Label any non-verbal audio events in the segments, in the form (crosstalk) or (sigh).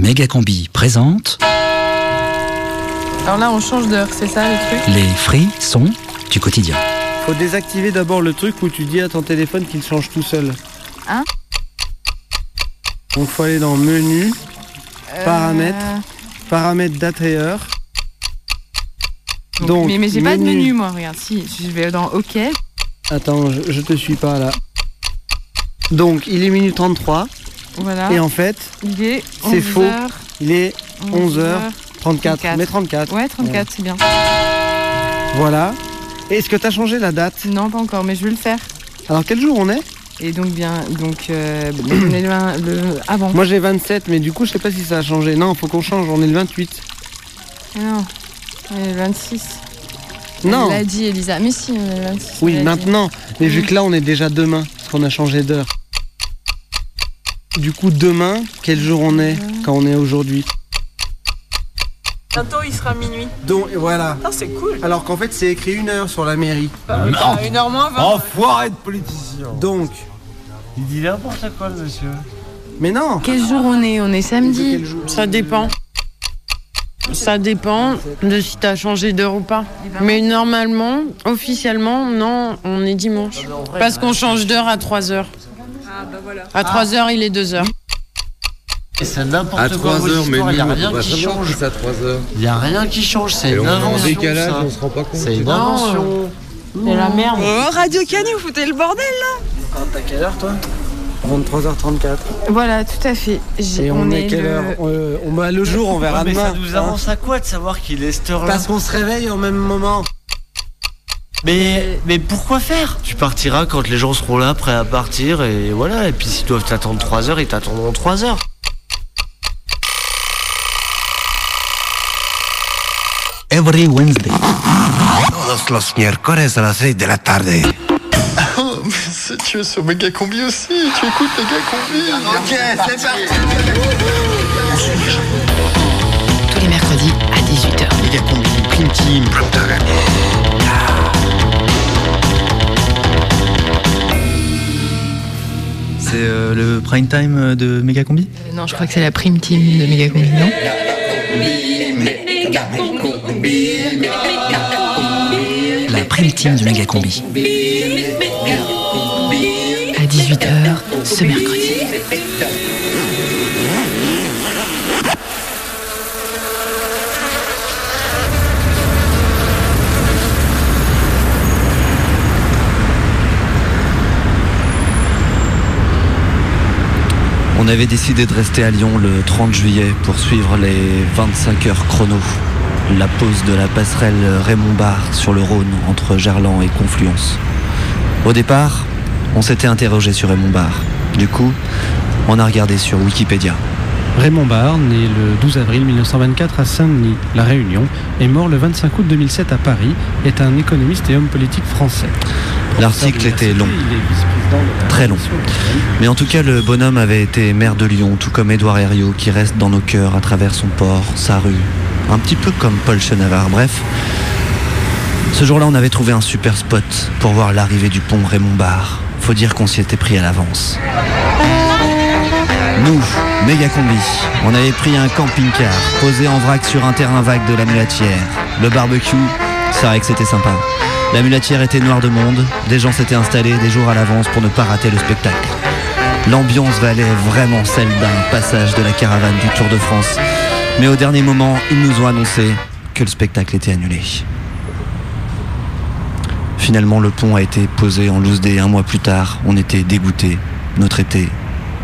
Mégacombi présente Alors là, on change d'heure, c'est ça le truc? Les frissons du quotidien. Faut désactiver d'abord le truc où tu dis à ton téléphone qu'il change tout seul. Hein? Donc faut aller dans menu, paramètres, Euh, paramètres date et heure. donc, Donc, mais mais j'ai pas de menu. menu, moi, regarde. Si, je vais dans OK. Attends, je, je te suis pas là. Donc il est minuit 33 Voilà. et en fait Il est c'est 11 faux. heures, il est 11 heures 34. 34. Mais 34. Ouais, 34, c'est bien. Voilà. Est-ce que tu as changé la date? Non, pas encore, mais je vais le faire. Alors quel jour on est? Et donc, bien, donc, euh, on est le, le- avant. Moi j'ai 27 mais du coup je sais pas si ça a changé. Non, faut qu'on change, on est le 28. Ah Non, on est le 26. Non. Elle l'a dit, Elisa. Mais si, on est le 26. Oui, maintenant. Mais vu que là, on est déjà demain, parce qu'on a changé d'heure. Du coup, demain, quel jour on est quand on est aujourd'hui Bientôt il sera minuit. Donc, voilà. Ah, c'est cool. Alors qu'en fait, c'est écrit une heure sur la mairie. Ah, une heure moins 20. Enfoiré de politicien Donc, Il dit n'importe quoi le monsieur. mais non Quel jour on est? On est samedi. Quel jour Ça dépend. Ça dépend de si t'as changé d'heure ou pas. Mais normalement, officiellement, non, on est dimanche. Parce qu'on change d'heure à 3 heures. À 3 heures, il est 2 heures. Et c'est n'importe À quoi. 3 votre heures, mais histoire, nous, y a on rien va qui change. à 3 heures. Il y a rien qui change, c'est une on est en invention. décalage, ça. on se rend pas compte. C'est une invention. C'est la merde. Oh, Radio Canu, vous foutez le bordel T'as quelle heure, toi? 23h34. Voilà, tout à fait. Et on, est, le- quelle heure? Euh, On va le jour, on verra Ouais, mais demain. ça nous hein. avance à quoi de savoir qu'il est cette heure-là? Parce qu'on se réveille au même moment. Mais, mais pourquoi faire? Tu partiras quand les gens seront là, prêts à partir, et voilà. Et puis s'ils doivent t'attendre 3 heures, ils t'attendront 3 heures. Every Wednesday. Todos los miércoles a las 6 de la tarde. Oh, mais tu es sur Méga Combi aussi, tu écoutes Méga Combi. Ok, c'est parti. tous les mercredis à 18h. Méga combi, prime team. C'est euh, le prime time de Megacombi? Euh, Non, je crois que c'est la prime team de Megacombi, non? La prime team du Mégacombi. À 18h ce mercredi. On avait décidé de rester à Lyon le 30 juillet pour suivre les 25 heures chrono. La pause de la passerelle Raymond Barre sur le Rhône entre Gerland et Confluence. Au départ, on s'était interrogé sur Raymond Barre. Du coup, on a regardé sur Wikipédia. Raymond Barre, né le 12 avril 1924 à Saint-Denis, La Réunion, est mort le 25 août 2007 à Paris, est un économiste et homme politique français. L'article était long. Très long. Mais en tout cas, le bonhomme avait été maire de Lyon, tout comme Édouard Herriot, qui reste dans nos cœurs à travers son port, sa rue. Un petit peu comme Paul Chenavard. Bref, ce jour-là, on avait trouvé un super spot pour voir l'arrivée du pont Raymond Barre. Faut dire qu'on s'y était pris à l'avance. Nous, méga combi, on avait pris un camping-car, posé en vrac sur un terrain vague de la mulatière. Le barbecue, c'est vrai que c'était sympa. La mulatière était noire de monde, des gens s'étaient installés des jours à l'avance pour ne pas rater le spectacle. L'ambiance valait vraiment celle d'un passage de la caravane du Tour de France. Mais au dernier moment, ils nous ont annoncé que le spectacle était annulé. Finalement, le pont a été posé en loose un mois plus tard. On était dégoûtés. Notre été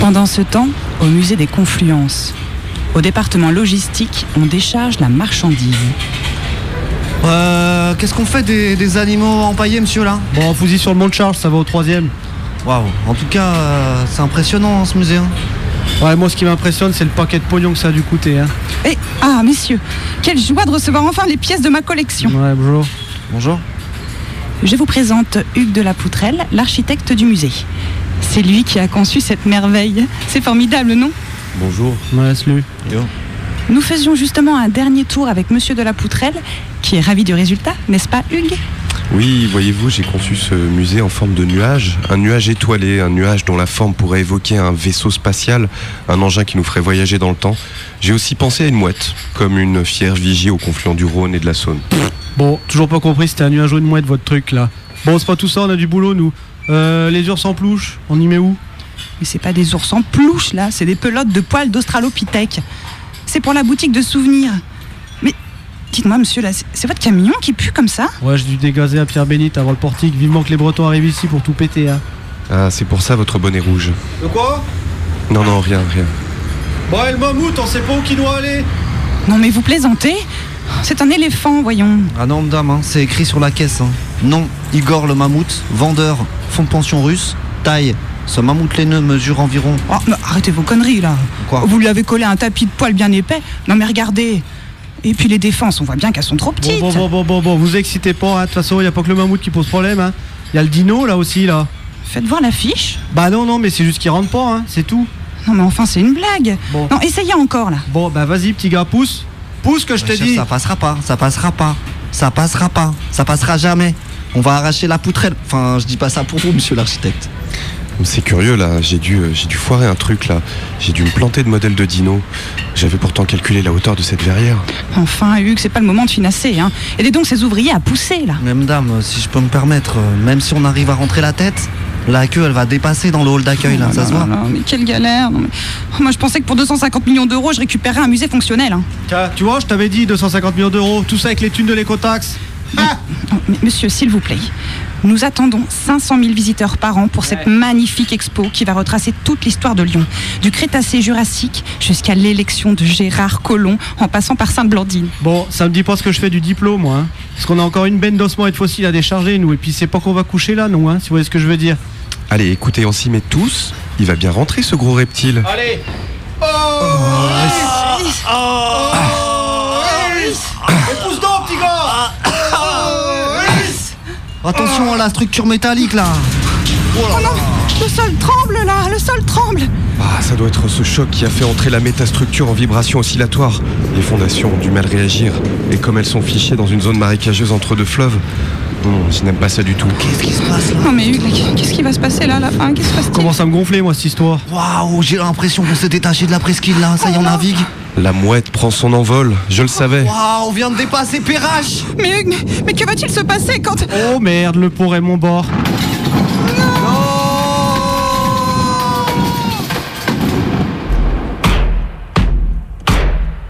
Pendant ce temps, au musée des Confluences, au département logistique, on décharge la marchandise. Euh, Qu'est-ce qu'on fait des, des animaux empaillés, monsieur, là? Bon, fouille sur le mont de Charles, ça va au troisième. Waouh, en tout cas, euh, c'est impressionnant, hein, ce musée. hein. Ouais, moi, ce qui m'impressionne, c'est le paquet de pognon que ça a dû coûter. Hein. Et, ah, messieurs, quelle joie de recevoir enfin les pièces de ma collection. Ouais, bonjour. Bonjour. Je vous présente Hugues de la Poutrelle, l'architecte du musée. C'est lui qui a conçu cette merveille. C'est formidable, non Bonjour. Ouais, salut. Nous faisions justement un dernier tour avec Monsieur de la Poutrelle, qui est ravi du résultat, n'est-ce pas, Hugues? Oui, voyez-vous, j'ai conçu ce musée en forme de nuage, un nuage étoilé, un nuage dont la forme pourrait évoquer un vaisseau spatial, un engin qui nous ferait voyager dans le temps. J'ai aussi pensé à une mouette, comme une fière vigie au confluent du Rhône et de la Saône. Bon, toujours pas compris, c'était un nuage ou une mouette, votre truc, là. Bon, c'est pas tout ça, on a du boulot, nous. Euh, les ours en peluche, on y met où? Mais c'est pas des ours en peluche, là, c'est des pelotes de poils d'Australopithèque. C'est pour la boutique de souvenirs. Dites-moi, monsieur, là, c'est- votre camion qui pue comme ça Ouais, j'ai dû dégazer à Pierre Bénite avant le portique. Vivement que les Bretons arrivent ici pour tout péter, hein. Ah, c'est pour ça votre bonnet rouge. De quoi? Non, non, rien, rien. Bon, et le mammouth, on sait pas où qu'il doit aller Non, mais vous plaisantez C'est un éléphant, voyons. Ah non, madame, hein, c'est écrit sur la caisse. hein. Non, Igor le mammouth, vendeur, fonds de pension russe, taille. Ce mammouth laineux mesure environ. Oh, mais arrêtez vos conneries, là. Quoi? Vous lui avez collé un tapis de poils bien épais. Non, mais regardez. Et puis les défenses, on voit bien qu'elles sont trop petites. Bon, bon, bon, bon, bon, vous excitez pas, hein. De toute façon, y a pas que le mammouth qui pose problème, hein. Y a le dino, là aussi, là. Faites voir l'affiche. Bah non, non, mais c'est juste qu'il rentre pas, hein. C'est tout. Non, mais enfin, c'est une blague. Bon. Non, essayez encore, là. Bon, bah vas-y, petit gars, pousse. Pousse que je chef, dit. Ça passera pas, ça passera pas. Ça passera pas, ça passera jamais. On va arracher la poutrelle. Enfin, je dis pas ça pour vous, monsieur l'architecte. C'est curieux là, j'ai dû, euh, j'ai dû foirer un truc là. J'ai dû me planter de modèle de dino. J'avais pourtant calculé la hauteur de cette verrière. Enfin, Hugues, c'est pas le moment de finasser, hein. Aidez donc ces ouvriers à pousser, là. Madame, euh, si je peux me permettre, euh, même si on arrive à rentrer la tête, la queue, elle va dépasser dans le hall d'accueil, là, Oh ça là se voit. mais quelle galère. non, mais- Oh, Moi, je pensais que pour 250 millions d'euros, je récupérerais un musée fonctionnel. hein. Tiens, tu vois, je t'avais dit 250 millions d'euros. Tout ça avec les thunes de l'écotaxe. Ah Oh, mais monsieur, s'il vous plaît, nous attendons 500 000 visiteurs par an pour cette magnifique expo qui va retracer toute l'histoire de Lyon, du Crétacé-Jurassique jusqu'à l'élection de Gérard Collomb, en passant par Sainte-Blandine. Bon, ça me dit pas ce que je fais du diplôme, moi. hein. Parce qu'on a encore une benne d'ossements et de fossiles à décharger, nous. Et puis c'est pas qu'on va coucher là, non, hein, si vous voyez ce que je veux dire. Allez, écoutez, on s'y met tous. Il va bien rentrer ce gros reptile. Allez Attention à la structure métallique, là. Oh non Le sol tremble là Le sol tremble Ah, ça doit être ce choc qui a fait entrer la métastructure en vibration oscillatoire. Les fondations ont du mal réagir. Et comme elles sont fichées dans une zone marécageuse entre deux fleuves, non, je n'aime pas ça du tout. Qu'est-ce qui se passe là Non mais Hugues, qu'est-ce qui va se passer là à la fin Qu'est-ce qui se passe Commence à me gonfler, moi, cette histoire. Waouh, j'ai l'impression qu'on s'est détaché de la presqu'île, là. Ça y est, on navigue. La mouette prend son envol, je le savais. Waouh, on vient de dépasser Perrache. Mais Hugues, mais, mais que va-t-il se passer quand... Oh merde, le pont est mon bord.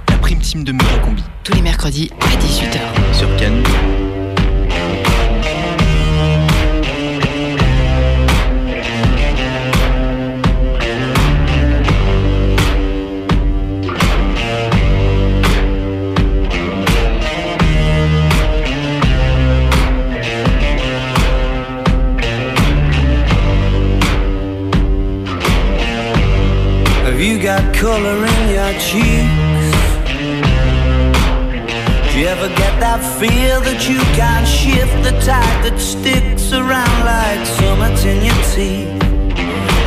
La prime team de Megacombi. Tous les mercredis à feel that you can't shift the tide that sticks around like summits in your teeth?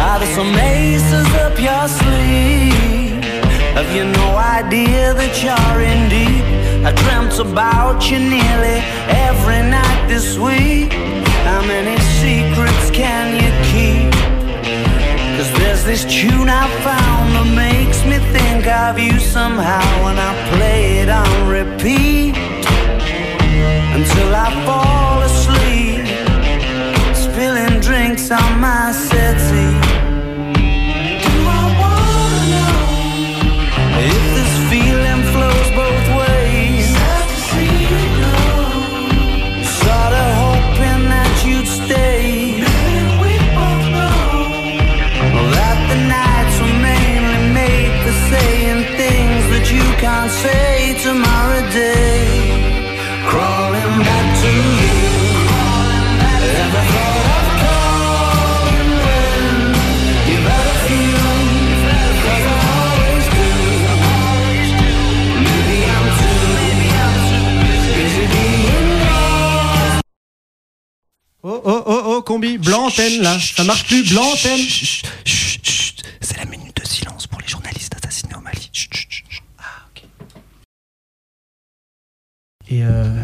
Are there some aces up your sleeve? Have you no idea that you're in deep? I dreamt about you nearly every night this week. How many secrets can you keep? Cause there's this tune I found that makes me think of you somehow when I play it on ça marche plus, blanc antenne. C'est la minute de silence pour les journalistes assassinés au Mali. Et euh,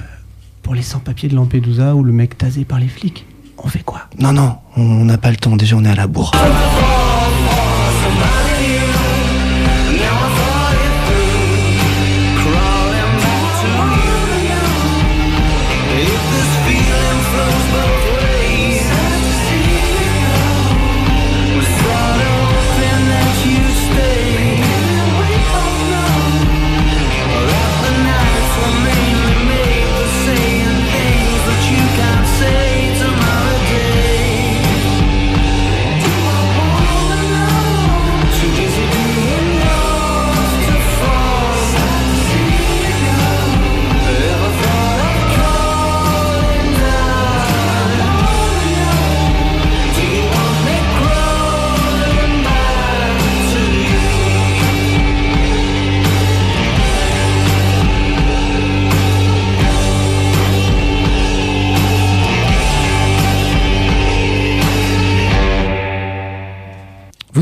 pour les sans-papiers de Lampedusa ou le mec tasé par les flics, on fait quoi? Non, non, on n'a pas le temps, déjà on est à la bourre.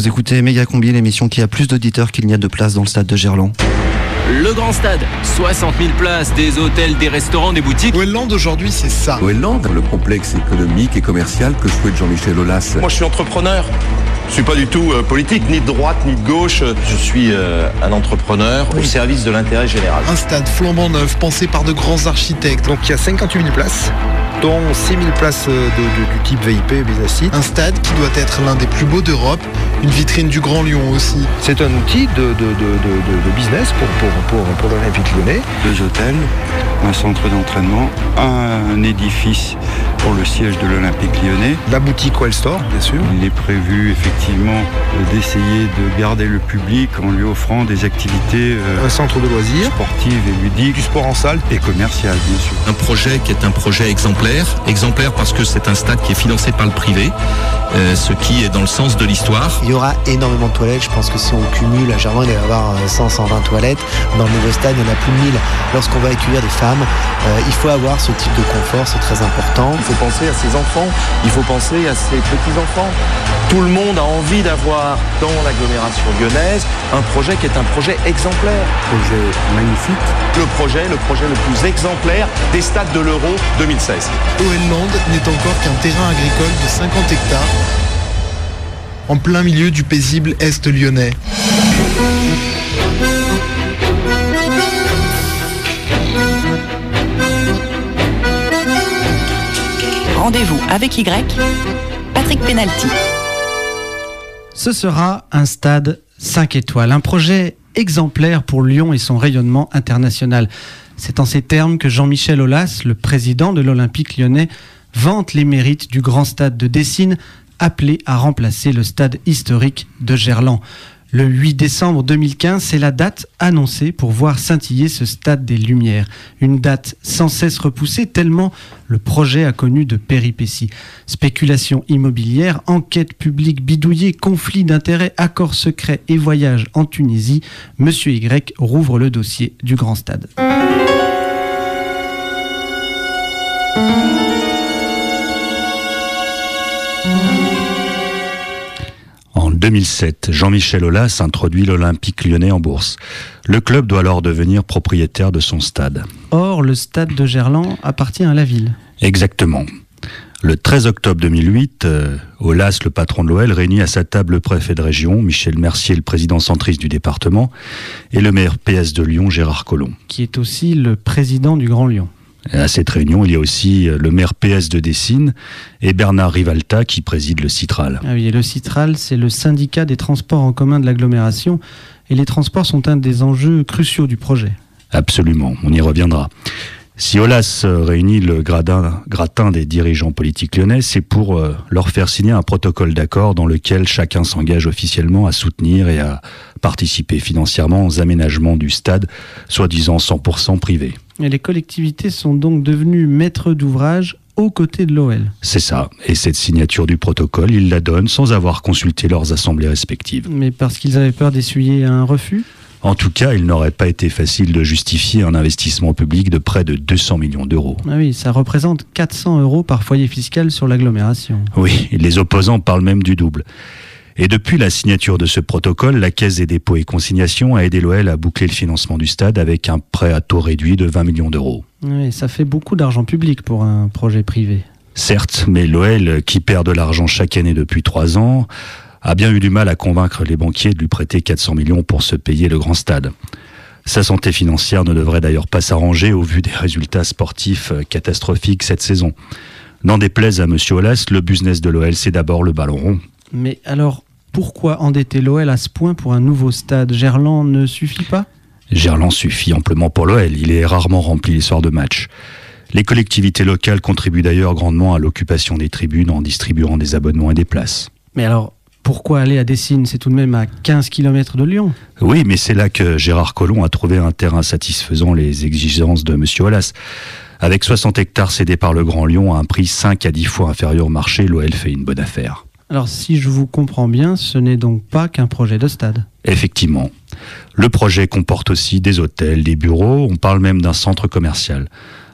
Vous écoutez Méga Combi, l'émission qui a plus d'auditeurs qu'il n'y a de place dans le stade de Gerland. Le grand stade, 60 000 places, des hôtels, des restaurants, des boutiques. Wellland aujourd'hui, c'est ça. Wellland, le complexe économique et commercial que souhaite Jean-Michel Aulas. Moi, je suis entrepreneur. Je suis pas du tout euh, politique, ni de droite, ni de gauche. Je suis euh, un entrepreneur au service de l'intérêt général. Un stade flambant neuf, pensé par de grands architectes. Donc il y a 58 000 places, dont 6 000 places euh, de- de- du type VIP, business seat. Un stade qui doit être l'un des plus beaux d'Europe, une vitrine du Grand Lyon aussi. C'est un outil de, de- de- de- de business pour, pour, pour, pour l'Olympique lyonnais. Deux hôtels, un centre d'entraînement, un édifice pour le siège de l'Olympique lyonnais. La boutique Well Store, bien sûr. Il est prévu effectivement d'essayer de garder le public en lui offrant des activités euh, Un centre de loisirs. sportives et ludiques, Du sport en salle. et commerciales bien sûr. Un projet qui est un projet exemplaire, exemplaire parce que c'est un stade qui est financé par le privé, euh, ce qui est dans le sens de l'histoire. Il y aura énormément de toilettes. Je pense que si on cumule à Germain, il va y avoir euh, 100, 120 toilettes. Dans le nouveau stade, il y en a plus de 1000. Lorsqu'on va accueillir des femmes, euh, il faut avoir ce type de confort, c'est très important. Il faut penser à ses enfants, il faut penser à ses petits-enfants. Tout le monde a envie d'avoir dans l'agglomération lyonnaise un projet qui est un projet exemplaire. Projet magnifique. Le projet, le projet le plus exemplaire des stades de l'Euro 2016. Oenland n'est encore qu'un terrain agricole de 50 hectares, en plein milieu du paisible Est lyonnais. Rendez-vous avec Y, Patrick Penalty. Ce sera un stade 5 étoiles, un projet exemplaire pour Lyon et son rayonnement international. C'est en ces termes que Jean-Michel Aulas, le président de l'Olympique lyonnais, vante les mérites du grand stade de Dessine, appelé à remplacer le stade historique de Gerland. Le 8 décembre 2015, c'est la date annoncée pour voir scintiller ce stade des Lumières. Une date sans cesse repoussée tellement le projet a connu de péripéties. Spéculation immobilière, enquête publique bidouillée, conflit d'intérêts, accords secrets et voyage en Tunisie, Monsieur Y rouvre le dossier du grand stade. 2007, Jean-Michel Aulas introduit l'Olympique lyonnais en bourse. Le club doit alors devenir propriétaire de son stade. Or, le stade de Gerland appartient à la ville. Exactement. Le 13 octobre 2008, euh, Aulas, le patron de l'OL, réunit à sa table le préfet de région, Michel Mercier, le président centriste du département, et le maire PS de Lyon, Gérard Collomb. qui est aussi le président du Grand Lyon. Et à cette réunion, il y a aussi euh, le maire PS de Dessine et Bernard Rivalta qui préside le Citral. Ah oui, et le Citral, c'est le syndicat des transports en commun de l'agglomération, et les transports sont un des enjeux cruciaux du projet. Absolument, on y reviendra. Si Olas euh, réunit le gradin- gratin des dirigeants politiques lyonnais, c'est pour euh, leur faire signer un protocole d'accord dans lequel chacun s'engage officiellement à soutenir et à participer financièrement aux aménagements du stade, soi-disant 100% privé. Et les collectivités sont donc devenues maîtres d'ouvrage aux côtés de l'OL. C'est ça. Et cette signature du protocole, ils la donnent sans avoir consulté leurs assemblées respectives. Mais parce qu'ils avaient peur d'essuyer un refus? En tout cas, il n'aurait pas été facile de justifier un investissement public de près de 200 millions d'euros. Ah oui, ça représente 400 euros par foyer fiscal sur l'agglomération. Oui, les opposants parlent même du double. Et depuis la signature de ce protocole, la Caisse des dépôts et consignations a aidé l'OL à boucler le financement du stade avec un prêt à taux réduit de 20 millions d'euros. Oui, ça fait beaucoup d'argent public pour un projet privé. Certes, mais l'OL, qui perd de l'argent chaque année depuis trois ans, a bien eu du mal à convaincre les banquiers de lui prêter 400 millions pour se payer le grand stade. Sa santé financière ne devrait d'ailleurs pas s'arranger au vu des résultats sportifs catastrophiques cette saison. N'en déplaise à M. Olas, le business de l'OL, c'est d'abord le ballon rond. Mais alors, pourquoi endetter l'OL à ce point pour un nouveau stade? Gerland ne suffit pas? Gerland suffit amplement pour l'OL, il est rarement rempli les soirs de match. Les collectivités locales contribuent d'ailleurs grandement à l'occupation des tribunes en distribuant des abonnements et des places. Mais alors, pourquoi aller à Dessines? C'est tout de même à 15 km de Lyon. Oui, mais c'est là que Gérard Collomb a trouvé un terrain satisfaisant les exigences de M. Olas. Avec 60 hectares cédés par le Grand Lyon à un prix 5 à 10 fois inférieur au marché, l'OL fait une bonne affaire. Alors si je vous comprends bien, ce n'est donc pas qu'un projet de stade. Effectivement. Le projet comporte aussi des hôtels, des bureaux, on parle même d'un centre commercial.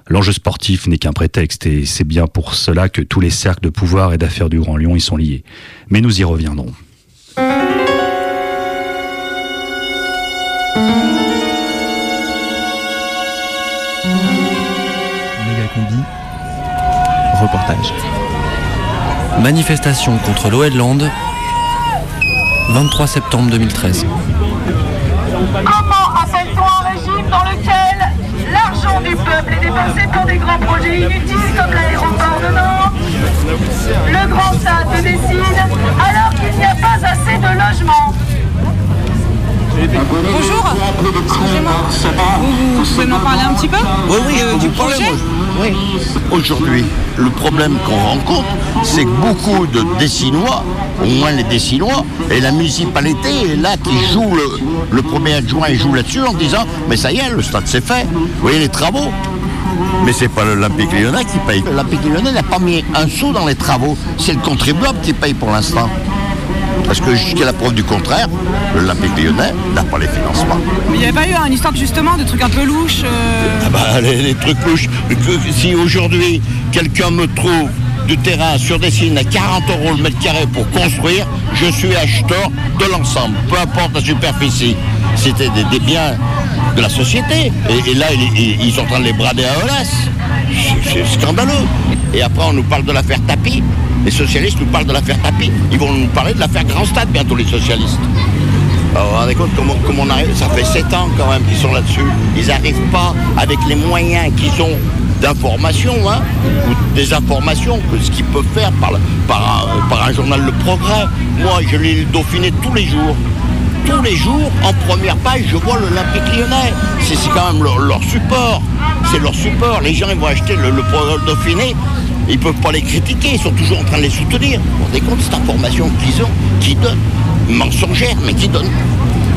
L'enjeu sportif n'est qu'un prétexte et c'est bien pour cela que tous les cercles de pouvoir et d'affaires du Grand Lyon y sont liés. Mais nous y reviendrons. Combi. Reportage. Manifestation contre l'OL Land. 23 septembre 2013. Comment appelle-t-on un régime dans lequel l'argent du peuple est dépensé pour des grands projets inutiles comme l'aéroport de Nantes, le grand stade de Dessines, alors qu'il n'y a pas assez de logements Bonjour, excusez-moi. Vous, vous pouvez m'en parler un petit peu? Oui, oui, Euh, du projet? moi. Oui. Aujourd'hui, le problème qu'on rencontre, c'est que beaucoup de Dessinois, au moins les Dessinois, et la municipalité est là qui joue le, le premier adjoint, il joue là-dessus en disant Mais ça y est, le stade c'est fait. Vous voyez les travaux mais c'est pas l'Olympique lyonnais qui paye. L'Olympique lyonnais n'a pas mis un sou dans les travaux. C'est le contribuable qui paye pour l'instant. Parce que jusqu'à la preuve du contraire, l'Olympique lyonnais n'a pas les financements. Mais il n'y avait pas eu une histoire justement de trucs un peu louches euh, Ah bah, les, les trucs louches. Si aujourd'hui, quelqu'un me trouve du terrain sur des signes à 40 euros le mètre carré pour construire, je suis acheteur de l'ensemble, peu importe la superficie. C'était des, des biens de la société. Et, et là, ils, sont en train de les brader à Olas. C'est scandaleux. Et après, on nous parle de l'affaire Tapie. Les socialistes nous parlent de l'affaire Tapie. Ils vont nous parler de l'affaire Grand Stade bientôt, les socialistes. Alors, vous rendez compte comment, comment on arrive Ça fait 7 ans quand même qu'ils sont là-dessus. Ils n'arrivent pas avec les moyens qu'ils ont d'information hein, ou des informations que ce qu'ils peuvent faire par, par, un, par un journal Le Progrès. Moi, je lis le Dauphiné tous les jours. Tous les jours, en première page, je vois l'Olympique lyonnais. C'est quand même leur, support. C'est leur support. Les gens, ils vont acheter le, le Dauphiné. Ils ne peuvent pas les critiquer. Ils sont toujours en train de les soutenir. Vous vous rendez compte cette information qu'ils ont, qui donnent Mensongère, mais qui donnent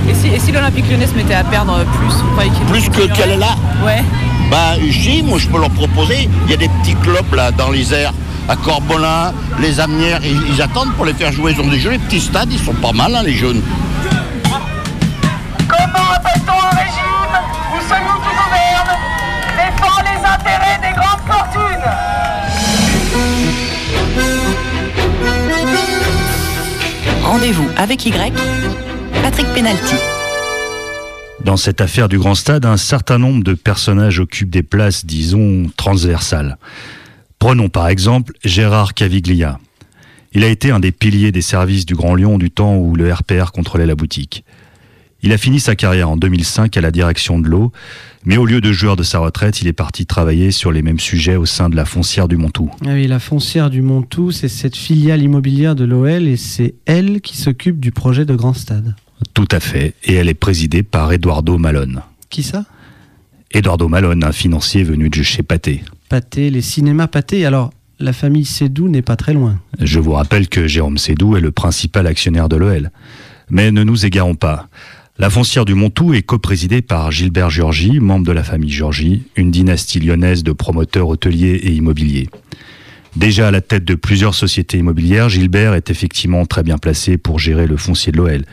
Et si, et si l'Olympique lyonnais se mettait à perdre plus Plus que qu'elle est là Ouais. Bah, si, moi je peux leur proposer. Il y a des petits clubs là dans l'Isère, à Corbolin, les Amnières, ils, ils attendent pour les faire jouer. Ils ont des jolis petits stades, ils sont pas mal, hein, les jeunes. Comment appelle-t-on un régime? Rendez-vous avec Y, Patrick Penalty. Dans cette affaire du Grand Stade, un certain nombre de personnages occupent des places, disons, transversales. Prenons par exemple Gérard Caviglia. Il a été un des piliers des services du Grand Lyon du temps où le RPR contrôlait la boutique. Il a fini sa carrière en 2005 à la direction de l'eau, mais au lieu de joueur de sa retraite, il est parti travailler sur les mêmes sujets au sein de la foncière du Montou. Ah oui, la foncière du Montou, c'est cette filiale immobilière de l'OL et c'est elle qui s'occupe du projet de Grand Stade. Tout à fait, et elle est présidée par Eduardo Malone. Qui ça? Eduardo Malone, un financier venu de chez Pathé. Pathé, les cinémas Pathé. Alors, la famille Sédou n'est pas très loin. Je vous rappelle que Jérôme Sédou est le principal actionnaire de l'OL. Mais ne nous égarons pas. La foncière du Montou est coprésidée par Gilbert Giorgi, membre de la famille Giorgi, une dynastie lyonnaise de promoteurs hôteliers et immobiliers. Déjà à la tête de plusieurs sociétés immobilières, Gilbert est effectivement très bien placé pour gérer le foncier de l'OL.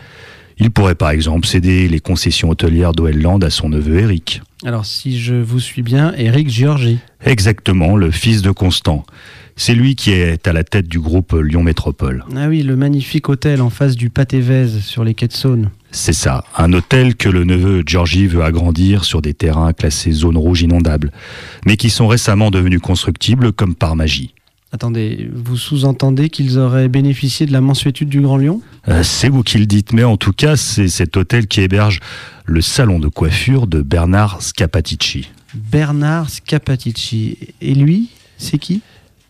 Il pourrait par exemple céder les concessions hôtelières d'Oelland à son neveu Eric. Alors, si je vous suis bien, Eric Giorgi. Exactement, le fils de Constant. C'est lui qui est à la tête du groupe Lyon Métropole. Ah oui, le magnifique hôtel en face du Pâté Vèze sur les quais de Saône. C'est ça, un hôtel que le neveu Georgie veut agrandir sur des terrains classés zone rouge inondable, mais qui sont récemment devenus constructibles comme par magie. Attendez, vous sous-entendez qu'ils auraient bénéficié de la mansuétude du Grand Lyon? Euh, c'est vous qui le dites, mais en tout cas, c'est cet hôtel qui héberge le salon de coiffure de Bernard Scapatici. Bernard Scapatici. Et lui, c'est qui?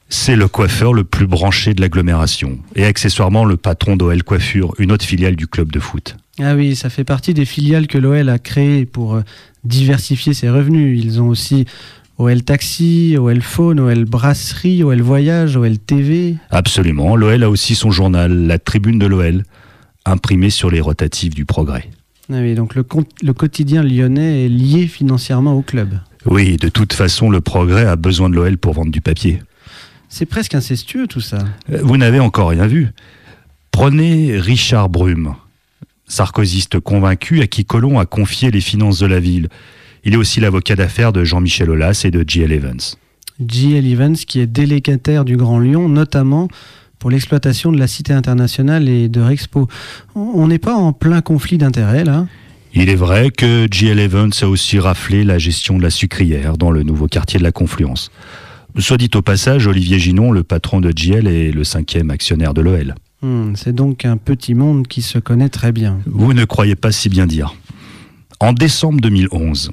C'est le coiffeur le plus branché de l'agglomération, et accessoirement le patron d'OL Coiffure, une autre filiale du club de foot. Ah oui, ça fait partie des filiales que l'OL a créées pour euh, diversifier ses revenus. Ils ont aussi OL Taxi, OL Phone, OL Brasserie, OL Voyage, OL TV. Absolument, l'OL a aussi son journal, la Tribune de l'OL, imprimé sur les rotatives du Progrès. Ah oui, donc le, le quotidien lyonnais est lié financièrement au club. Oui, de toute façon, le Progrès a besoin de l'OL pour vendre du papier. C'est presque incestueux tout ça. Euh, Vous n'avez encore rien vu. Prenez Richard Brume, sarkozyste convaincu à qui Colomb a confié les finances de la ville. Il est aussi l'avocat d'affaires de Jean-Michel Aulas et de J.L. Evans. J.L. Evans qui est délégataire du Grand Lyon, notamment pour l'exploitation de la Cité internationale et de Rexpo. On n'est pas en plein conflit d'intérêts là Il est vrai que J.L. Evans a aussi raflé la gestion de la sucrière dans le nouveau quartier de la Confluence. Soit dit au passage, Olivier Ginon, le patron de JL, est le cinquième actionnaire de l'OL. Hmm, C'est donc un petit monde qui se connaît très bien. Vous ne croyez pas si bien dire. En décembre 2011,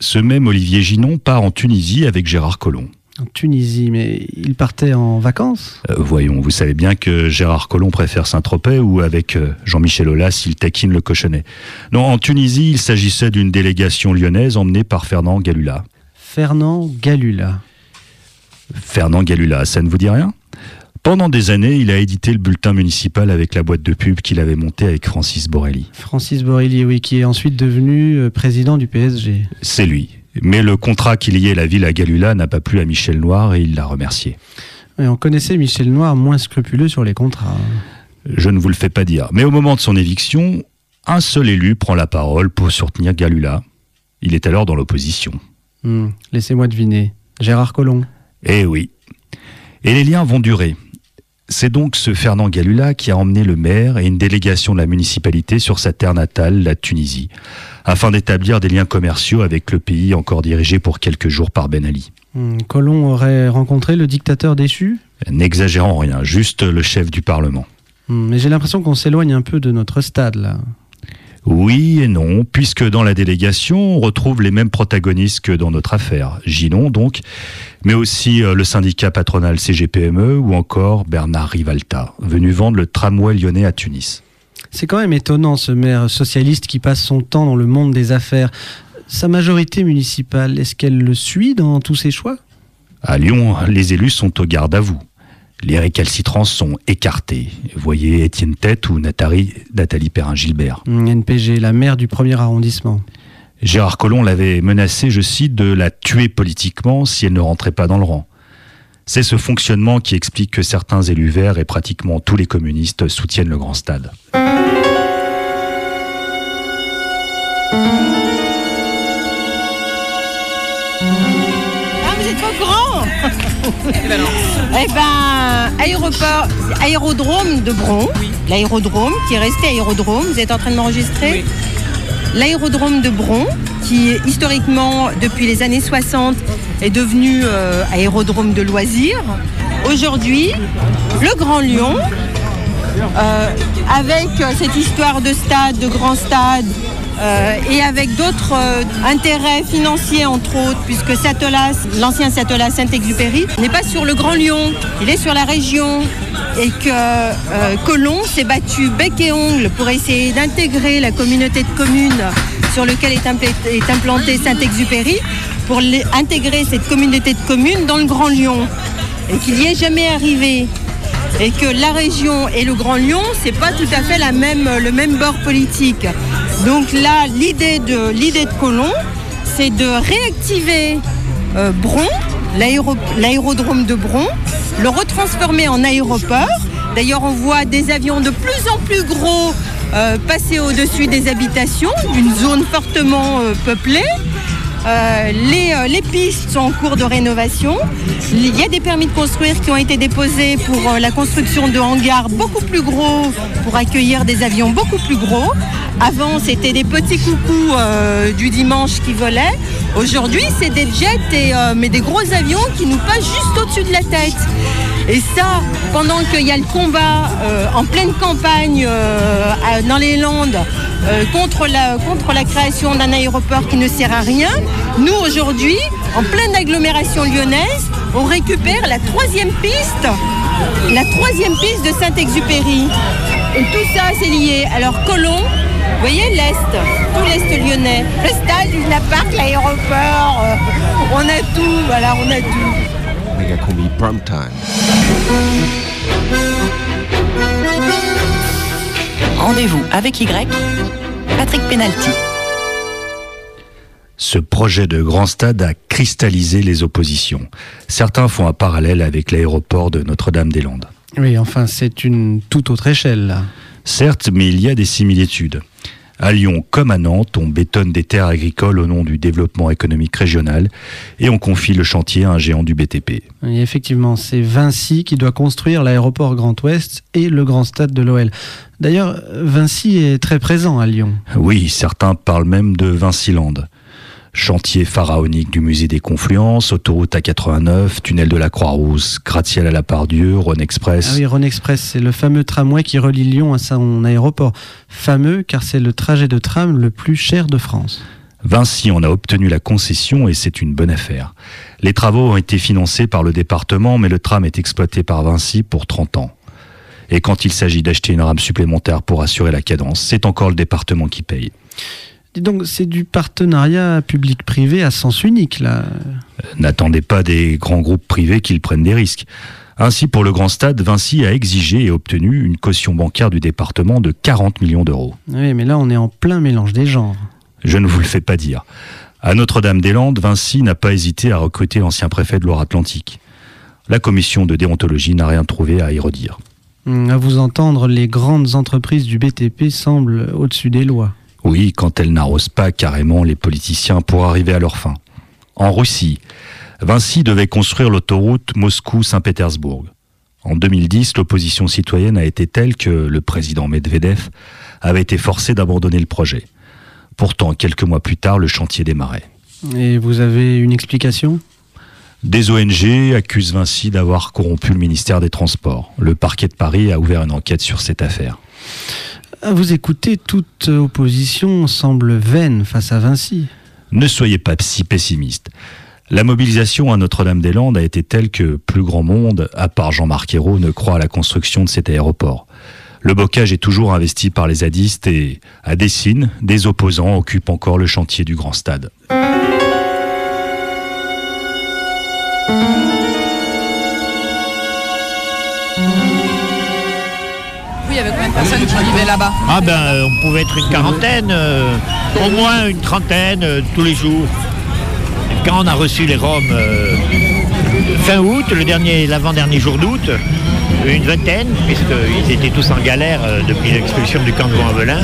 ce même Olivier Ginon part en Tunisie avec Gérard Collomb. En Tunisie, mais il partait en vacances? Euh, voyons, vous savez bien que Gérard Collomb préfère Saint-Tropez ou avec euh, Jean-Michel Aulas, il taquine le cochonnet. Non, en Tunisie, il s'agissait d'une délégation lyonnaise emmenée par Fernand Galula. Fernand Galula. Fernand Galula, ça ne vous dit rien? Pendant des années, il a édité le bulletin municipal avec la boîte de pub qu'il avait montée avec Francis Borelli. Francis Borrelli, oui, qui est ensuite devenu euh, président du PSG. C'est lui. Mais le contrat qui liait la ville à Galula n'a pas plu à Michel Noir et il l'a remercié. Et on connaissait Michel Noir moins scrupuleux sur les contrats. Je ne vous le fais pas dire. Mais au moment de son éviction, un seul élu prend la parole pour soutenir Galula. Il est alors dans l'opposition. Hmm, Laissez-moi deviner. Gérard Collomb. Eh oui. Et les liens vont durer. C'est donc ce Fernand Galula qui a emmené le maire et une délégation de la municipalité sur sa terre natale, la Tunisie, afin d'établir des liens commerciaux avec le pays encore dirigé pour quelques jours par Ben Ali. Hmm, Collomb aurait rencontré le dictateur déchu? N'exagérons rien, juste le chef du Parlement. Hmm, Mais j'ai l'impression qu'on s'éloigne un peu de notre stade là. Oui et non, puisque dans la délégation, on retrouve les mêmes protagonistes que dans notre affaire. Ginon, donc, mais aussi euh, le syndicat patronal CGPME ou encore Bernard Rivalta, venu vendre le tramway lyonnais à Tunis. C'est quand même étonnant ce maire socialiste qui passe son temps dans le monde des affaires. Sa majorité municipale, est-ce qu'elle le suit dans tous ses choix? À Lyon, les élus sont au garde à vous. Les récalcitrants sont écartés. Voyez Étienne Tête ou Nathalie, Nathalie Perrin-Gilbert. Hmm, NPG, la maire du premier arrondissement. Gérard Collomb l'avait menacé, je cite, de la tuer politiquement si elle ne rentrait pas dans le rang. C'est ce fonctionnement qui explique que certains élus verts et pratiquement tous les communistes soutiennent le grand stade. Ah, vous êtes pas au courant Eh ben, aéroport, aérodrome de Bron, l'aérodrome qui est resté aérodrome, vous êtes en train de m'enregistrer L'aérodrome de Bron, qui historiquement, depuis les années 60, est devenu euh, aérodrome de loisirs. Aujourd'hui, le Grand Lyon, euh, avec euh, cette histoire de stade, de grand stade, euh, et avec d'autres intérêts financiers entre autres, puisque l'ancien Satolas Saint-Exupéry, n'est pas sur le Grand Lyon, il est sur la région. Et que euh, Colomb s'est battu bec et ongle pour essayer d'intégrer la communauté de communes sur laquelle est, implé- est implanté Saint-Exupéry, pour intégrer cette communauté de communes dans le Grand Lyon. Et qu'il n'y est jamais arrivé et que la région et le Grand Lyon, c'est pas tout à fait même, le même bord politique. Donc là, l'idée de de Colomb, c'est de réactiver euh, Bron, l'aéro- l'aérodrome de Bron, le retransformer en aéroport. D'ailleurs, on voit des avions de plus en plus gros euh, passer au-dessus des habitations d'une zone fortement euh, peuplée. Euh, les, euh, les pistes sont en cours de rénovation. Il y a des permis de construire qui ont été déposés pour euh, la construction de hangars beaucoup plus gros pour accueillir des avions beaucoup plus gros. Avant, c'était des petits coucous euh, du dimanche qui volaient. Aujourd'hui, c'est des jets, et, euh, mais des gros avions qui nous passent juste au-dessus de la tête. Et ça, pendant qu'il y a le combat euh, en pleine campagne dans les Landes contre, la, contre la création d'un aéroport qui ne sert à rien, nous aujourd'hui, en pleine agglomération lyonnaise, on récupère la troisième piste, la troisième piste de Saint-Exupéry. Et tout ça, c'est lié. Alors Colomb, vous voyez l'Est, tout l'Est lyonnais, le stade, il n'a pas que l'aéroport, euh, on a tout, voilà, on a tout. Méga combi prime time. Rendez-vous avec Y, Patrick Penalty. Ce projet de grand stade a cristallisé les oppositions. Certains font un parallèle avec l'aéroport de Notre-Dame-des-Landes. Oui, enfin, c'est une toute autre échelle, là. Certes, mais il y a des similitudes. À Lyon comme à Nantes, on bétonne des terres agricoles au nom du développement économique régional et on confie le chantier à un géant du BTP. Et effectivement, c'est Vinci qui doit construire l'aéroport Grand Ouest et le grand stade de l'OL. D'ailleurs, Vinci est très présent à Lyon. Oui, certains parlent même de Vinciland. Chantier pharaonique du musée des Confluences, autoroute A89, tunnel de la Croix-Rousse, gratte-ciel à la Pardieu, Rhône Express. Ah oui, Rhône Express, c'est le fameux tramway qui relie Lyon à son aéroport. Fameux car c'est le trajet de tram le plus cher de France. Vinci en a obtenu la concession et c'est une bonne affaire. Les travaux ont été financés par le département, mais le tram est exploité par Vinci pour 30 ans. Et quand il s'agit d'acheter une rame supplémentaire pour assurer la cadence, c'est encore le département qui paye. Donc, c'est du partenariat public-privé à sens unique, là. N'attendez pas des grands groupes privés qu'ils prennent des risques. Ainsi, pour le grand stade, Vinci a exigé et obtenu une caution bancaire du département de 40 millions d'euros. Oui, mais là, on est en plein mélange des genres. Je ne vous le fais pas dire. À Notre-Dame-des-Landes, Vinci n'a pas hésité à recruter l'ancien préfet de Loire-Atlantique. La commission de déontologie n'a rien trouvé à y redire. Hum, À vous entendre, les grandes entreprises du BTP semblent au-dessus des lois. Oui, quand elles n'arrosent pas carrément les politiciens pour arriver à leur fin. En Russie, Vinci devait construire l'autoroute Moscou-Saint-Pétersbourg. En 2010, l'opposition citoyenne a été telle que le président Medvedev avait été forcé d'abandonner le projet. Pourtant, quelques mois plus tard, le chantier démarrait. Et vous avez une explication? Des ONG accusent Vinci d'avoir corrompu le ministère des Transports. Le parquet de Paris a ouvert une enquête sur cette affaire. À vous écouter, toute opposition semble vaine face à Vinci. Ne soyez pas si pessimiste. La mobilisation à Notre-Dame-des-Landes a été telle que plus grand monde, à part Jean-Marc Ayrault, ne croit à la construction de cet aéroport. Le bocage est toujours investi par les zadistes et, à Dessines, des opposants occupent encore le chantier du grand stade. Ah ben, euh, on pouvait être une quarantaine, euh, au moins une trentaine euh, tous les jours. Quand on a reçu les Roms fin août, le dernier, l'avant-dernier jour d'août, une vingtaine, puisqu'ils étaient tous en galère depuis l'expulsion du camp de Vaux-en-Velin,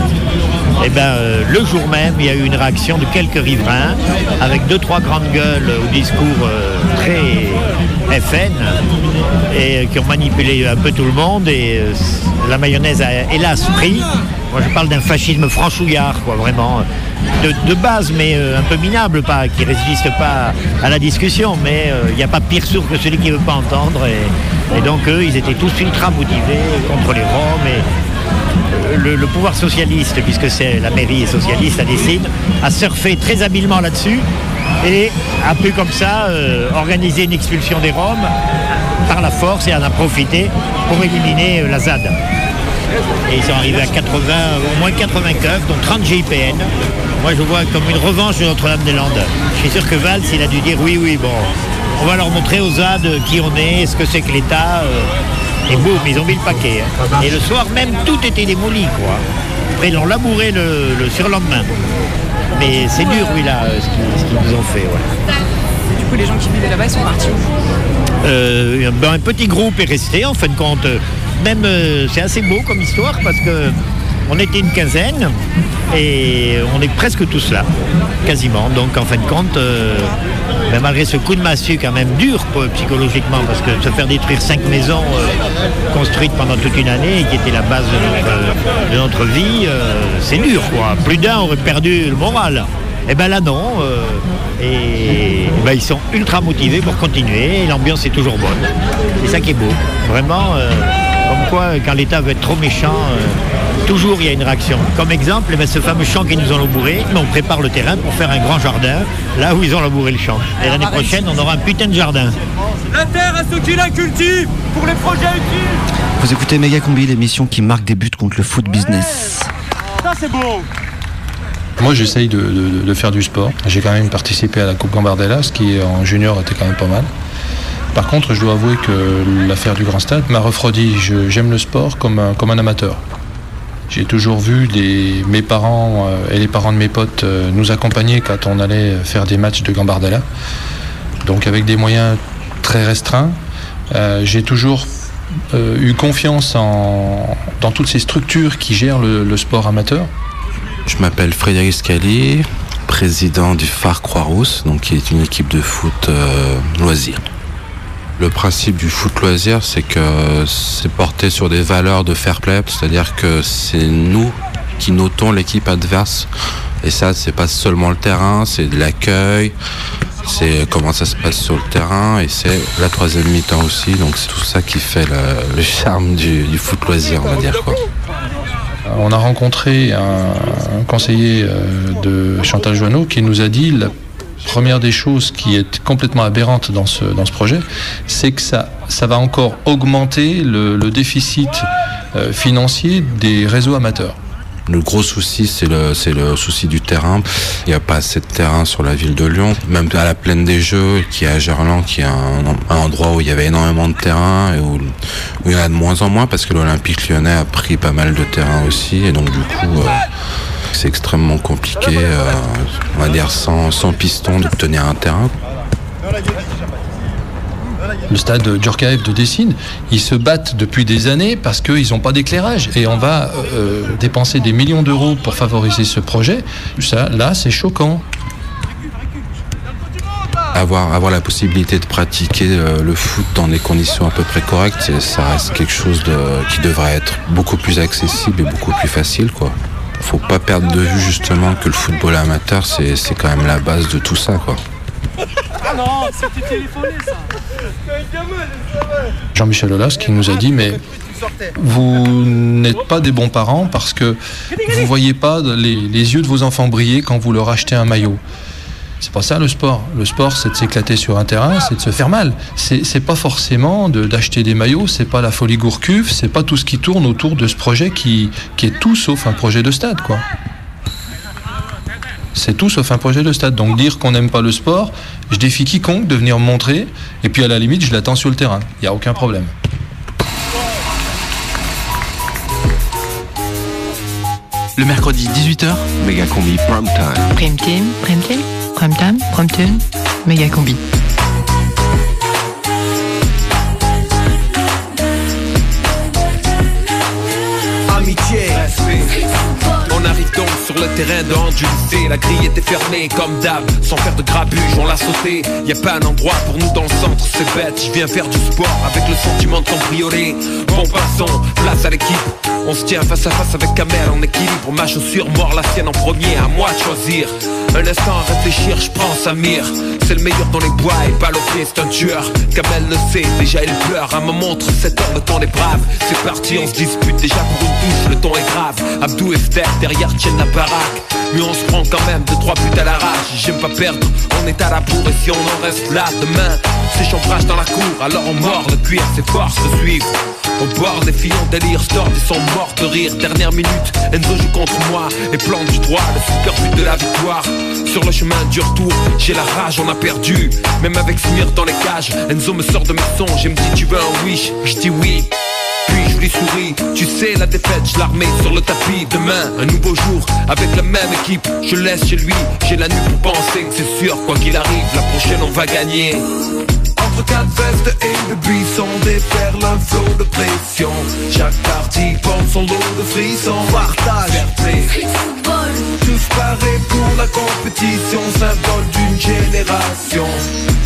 et ben euh, le jour même, il y a eu une réaction de quelques riverains, avec deux, trois grandes gueules au discours très FN, et euh, qui ont manipulé un peu tout le monde, et euh, la mayonnaise a hélas pris. Moi je parle d'un fascisme franchouillard, quoi, vraiment, de, base, mais euh, un peu minable, pas, qui résiste pas à la discussion, mais il n'y a pas pire sourd que celui qui ne veut pas entendre, et, donc eux, ils étaient tous ultra motivés contre les Roms, et le, pouvoir socialiste, puisque c'est la mairie socialiste à Dessines, a surfé très habilement là-dessus et a pu comme ça euh, organiser une expulsion des Roms par la force et en a profité pour éliminer euh, la ZAD. Et ils sont arrivés à 80, au moins 80 keufs, dont 30 GIPN. Moi je vois comme une revanche de Notre-Dame-des-Landes. Je suis sûr que Valls, il a dû dire oui, oui, bon, on va leur montrer aux ZAD qui on est, ce que c'est que l'État. euh, et boum, ils ont mis le paquet. hein. Et le soir même, tout était démoli, quoi. Après, ils l'ont labouré le, le surlendemain. Mais c'est dur, oui, là, ce qu'ils nous ont fait, ouais. Et du coup, les gens qui vivaient là-bas, ils sont partis où Euh, ben, un petit groupe est resté, en fin de compte. Même, euh, c'est assez beau comme histoire parce que On était une quinzaine et on est presque tous là, quasiment. Donc en fin de compte, euh, ben, malgré ce coup de massue quand même dur psychologiquement, parce que se faire détruire cinq maisons euh, construites pendant toute une année et qui étaient la base de notre, notre vie, euh, c'est dur. Plus d'un aurait perdu le moral. Et ben là non. euh, et ben, ils sont ultra motivés pour continuer. L'ambiance est toujours bonne. C'est ça qui est beau. Vraiment, euh, comme quoi quand l'État veut être trop méchant, euh, toujours il y a une réaction. Comme exemple, eh ben, ce fameux champ qu'ils nous ont labouré, mais on prépare le terrain pour faire un grand jardin, là où ils ont labouré le champ. Et l'année prochaine, on aura un putain de jardin. La terre à ceux qui la cultivent pour les projets utiles. Vous écoutez Méga Combi, l'émission qui marque des buts contre le foot business. Ça c'est beau. Moi, j'essaye de, de- de faire du sport. J'ai quand même participé à la Coupe Gambardella, ce qui en junior était quand même pas mal. Par contre, je dois avouer que l'affaire du Grand Stade m'a refroidi. J'aime le sport comme un, comme un amateur. J'ai toujours vu mes parents euh, et les parents de mes potes euh, nous accompagner quand on allait faire des matchs de Gambardella. Donc avec des moyens très restreints, euh, j'ai toujours eu confiance dans toutes ces structures qui gèrent le- sport amateur. Je m'appelle Frédéric Scali, président du phare Croix-Rousse, qui est une équipe de foot euh, loisir. Le principe du foot loisir, c'est que c'est porté sur des valeurs de fair play, c'est-à-dire que c'est nous qui notons l'équipe adverse. Et ça, c'est pas seulement le terrain, c'est de l'accueil, c'est comment ça se passe sur le terrain, et c'est la troisième mi-temps aussi. Donc c'est tout ça qui fait le, charme du, du foot loisir, on va dire. Quoi. On a rencontré un, un conseiller euh, de Chantal Joanneau qui nous a dit la première des choses qui est complètement aberrante dans ce, dans ce projet, c'est que ça, ça va encore augmenter le, déficit euh, financier des réseaux amateurs. Le gros souci, c'est le, c'est le souci du terrain. Il n'y a pas assez de terrain sur la ville de Lyon. Même à la plaine des Jeux, qui est à Gerland, qui est un, un endroit où il y avait énormément de terrain et où, où il y en a de moins en moins parce que l'Olympique lyonnais a pris pas mal de terrain aussi. Et donc, du coup, euh, c'est extrêmement compliqué, euh, on va dire sans, sans piston, d'obtenir un terrain. Le stade Djorkaeff de Dessine, ils se battent depuis des années parce qu'ils n'ont pas d'éclairage. Et on va euh, dépenser des millions d'euros pour favoriser ce projet. Ça, là, c'est choquant. Avoir, avoir la possibilité de pratiquer euh, le foot dans des conditions à peu près correctes, c'est- ça reste quelque chose de, qui devrait être beaucoup plus accessible et beaucoup plus facile. Quoi. Faut pas perdre de vue justement que le football amateur, c'est c'est quand même la base de tout ça. Quoi. Ah non, c'était téléphoné ça. Jean-Michel Aulas qui nous a dit mais vous n'êtes pas des bons parents parce que vous voyez pas les, les yeux de vos enfants briller quand vous leur achetez un maillot. C'est pas ça le sport. Le sport, c'est de s'éclater sur un terrain, c'est de se faire mal. C'est pas forcément de- d'acheter des maillots, c'est pas la folie Gourcuff, c'est pas tout ce qui tourne autour de ce projet qui, qui est tout sauf un projet de stade, quoi. C'est tout sauf un projet de stade. Donc dire qu'on n'aime pas le sport, je défie quiconque de venir me montrer, et puis à la limite, je l'attends sur le terrain. Il n'y a aucun problème. Le mercredi 18h, Méga combi prime time. Prime team, prime team, prime time, prime team, méga combi. Amitié. On arrive donc sur le terrain de hand du lycée La grille était fermée comme d'hab Sans faire de grabuge on l'a sauté. Y a pas un endroit pour nous dans le centre C'est bête, je viens faire du sport Avec le sentiment de cambrioler Bon passons, place à l'équipe. On se tient face à face avec Kamel en équilibre. Ma chaussure mord la sienne en premier À moi de choisir Un instant à réfléchir, je prends Samir. C'est le meilleur dans les bois et balle au pied, c'est un tueur. Kamel le sait, déjà il pleure. À me montre heure le temps des braves C'est parti, on se dispute déjà pour une touche Le ton est grave, Abdou et Steph derrière tiennent la baraque. Mais on se prend quand même deux trois buts à l'arrache J'aime pas perdre, on est à la bourre. Et si on en reste là demain C'est chambrage dans la cour, alors on mord le cuir C'est force de suivre Au bord des filles en délire, stort, ils sont morts de rire. Dernière minute, Enzo joue contre moi Et plante du droit, le super but de la victoire. Sur le chemin du retour, j'ai la rage, on a perdu. Même avec Smir dans les cages Enzo me sort de mes songes et me dit tu veux un wish? Je dis oui puis je lui souris. Tu sais la défaite, je l'armée sur le tapis. Demain, un nouveau jour, avec la même équipe Je laisse chez lui, j'ai la nuit pour penser que c'est sûr Quoi qu'il arrive, la prochaine on va gagner. Entre quatre vestes et le buisson déferle un flot de pression. Chaque partie porte son lot de frissons. Partage, fair Tous parés pour la compétition Symbole d'une génération.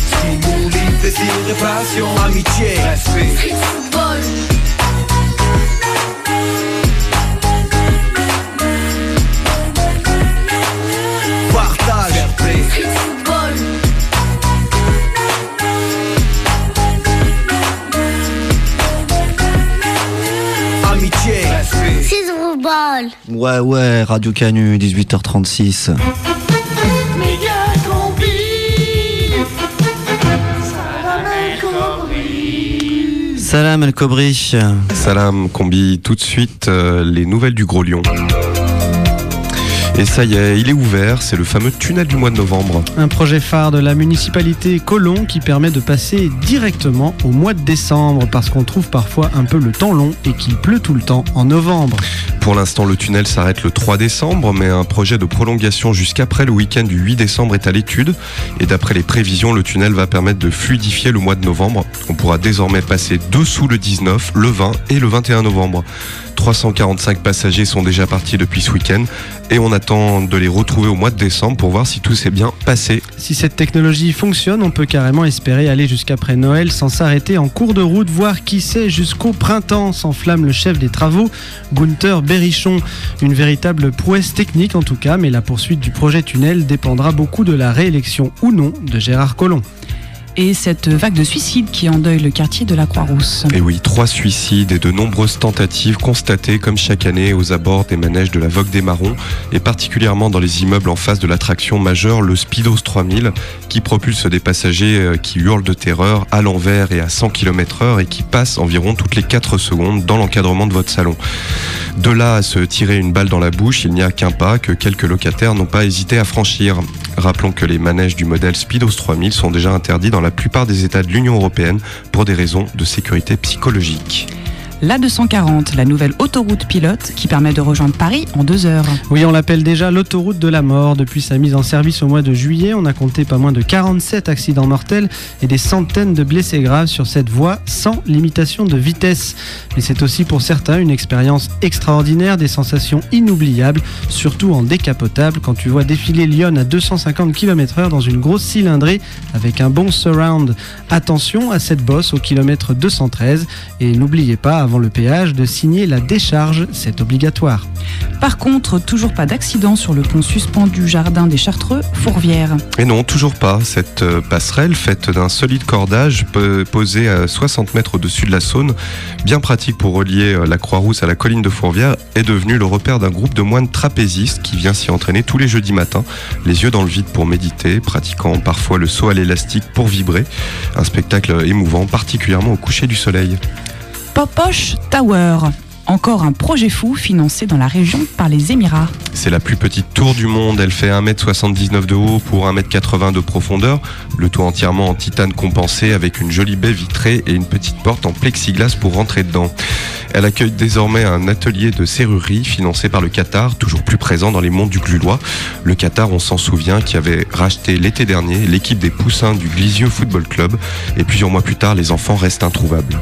Stimuli, plaisir et passion. Amitié, respect, football. Street football. Amitié, respect. Street football. Ouais, ouais, Radio Canu, 18h36. Méga combi. Salam al Salam El Kobri. Salam, combi tout de suite euh, les nouvelles du Gros Lion. Et ça y est, il est ouvert, c'est le fameux tunnel du mois de novembre. Un projet phare de la municipalité Colomb qui permet de passer directement au mois de décembre parce qu'on trouve parfois un peu le temps long et qu'il pleut tout le temps en novembre. Pour l'instant, le tunnel s'arrête le 3 décembre, mais un projet de prolongation jusqu'après le week-end du 8 décembre est à l'étude. Et d'après les prévisions, le tunnel va permettre de fluidifier le mois de novembre. On pourra désormais passer dessous le 19, le 20 et le 21 novembre. 345 passagers sont déjà partis depuis ce week-end et on attend de les retrouver au mois de décembre pour voir si tout s'est bien passé. Si cette technologie fonctionne, on peut carrément espérer aller jusqu'après Noël sans s'arrêter en cours de route, voire qui sait jusqu'au printemps, s'enflamme le chef des travaux, Gunther Berrichon. Une véritable prouesse technique en tout cas, mais la poursuite du projet tunnel dépendra beaucoup de la réélection ou non de Gérard Collomb. Et cette vague de suicides qui endeuille le quartier de la Croix-Rousse. Et oui, trois suicides et de nombreuses tentatives constatées comme chaque année aux abords des manèges de la Vogue des Marrons et particulièrement dans les immeubles en face de l'attraction majeure, le Speedos 3000, qui propulse des passagers euh, qui hurlent de terreur à l'envers et à 100 km heure et qui passent environ toutes les 4 secondes dans l'encadrement de votre salon. De là à se tirer une balle dans la bouche, il n'y a qu'un pas que quelques locataires n'ont pas hésité à franchir. Rappelons que les manèges du modèle Speedos 3000 sont déjà interdits dans la plupart des États de l'Union européenne pour des raisons de sécurité psychologique. La 240, la nouvelle autoroute pilote qui permet de rejoindre Paris en deux heures. Oui, on l'appelle déjà l'autoroute de la mort. Depuis sa mise en service au mois de juillet, on a compté pas moins de 47 accidents mortels et des centaines de blessés graves sur cette voie sans limitation de vitesse. Mais c'est aussi pour certains une expérience extraordinaire, des sensations inoubliables, surtout en décapotable quand tu vois défiler Lyon à 250 km/h dans une grosse cylindrée avec un bon surround. Attention à cette bosse au kilomètre 213 et n'oubliez pas avant le péage de signer la décharge, c'est obligatoire. Par contre, toujours pas d'accident sur le pont suspendu jardin des Chartreux, Fourvière. Et non, toujours pas. Cette euh, passerelle faite d'un solide cordage posé à 60 mètres au-dessus de la Saône, bien pratique pour relier euh, la Croix-Rousse à la colline de Fourvière, est devenue le repère d'un groupe de moines trapézistes qui vient s'y entraîner tous les jeudis matins, les yeux dans le vide pour méditer, pratiquant parfois le saut à l'élastique pour vibrer. Un spectacle émouvant, particulièrement au coucher du soleil. Popoche Tower. Encore un projet fou financé dans la région par les Émirats. C'est la plus petite tour du monde. Elle fait 1m79 de haut pour 1m80 de profondeur. Le tout entièrement en titane compensé avec une jolie baie vitrée et une petite porte en plexiglas pour rentrer dedans. Elle accueille désormais un atelier de serrurerie financé par le Qatar, toujours plus présent dans les mondes du Glulois. Le Qatar, on s'en souvient, qui avait racheté l'été dernier l'équipe des Poussins du Glisieux Football Club. Et plusieurs mois plus tard, les enfants restent introuvables.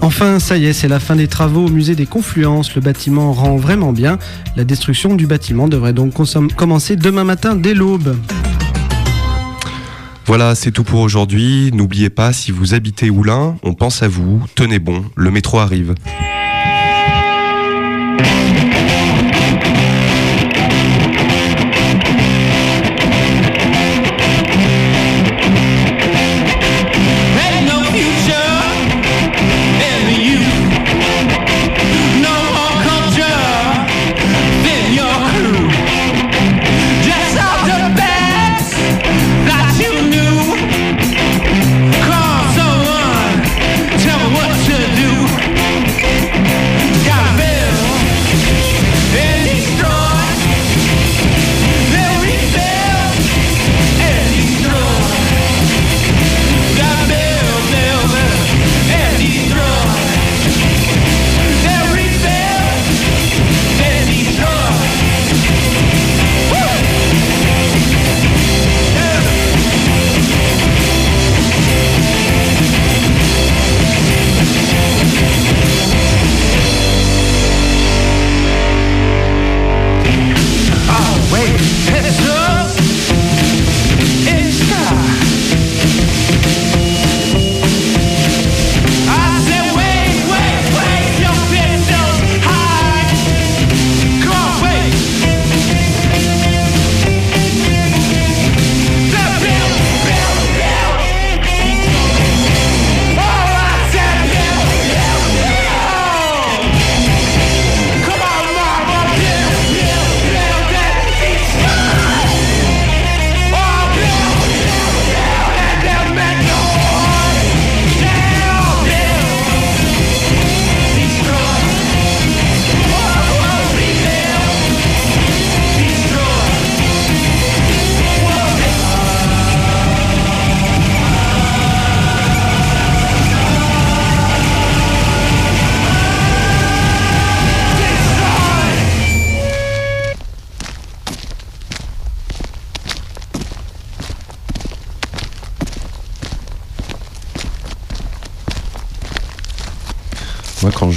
Enfin, ça y est, c'est la fin des travaux au musée des Confluences. Le bâtiment rend vraiment bien. La destruction du bâtiment devrait donc commencer demain matin dès l'aube. Voilà, c'est tout pour aujourd'hui. N'oubliez pas, si vous habitez Oulin, on pense à vous. Tenez bon, le métro arrive.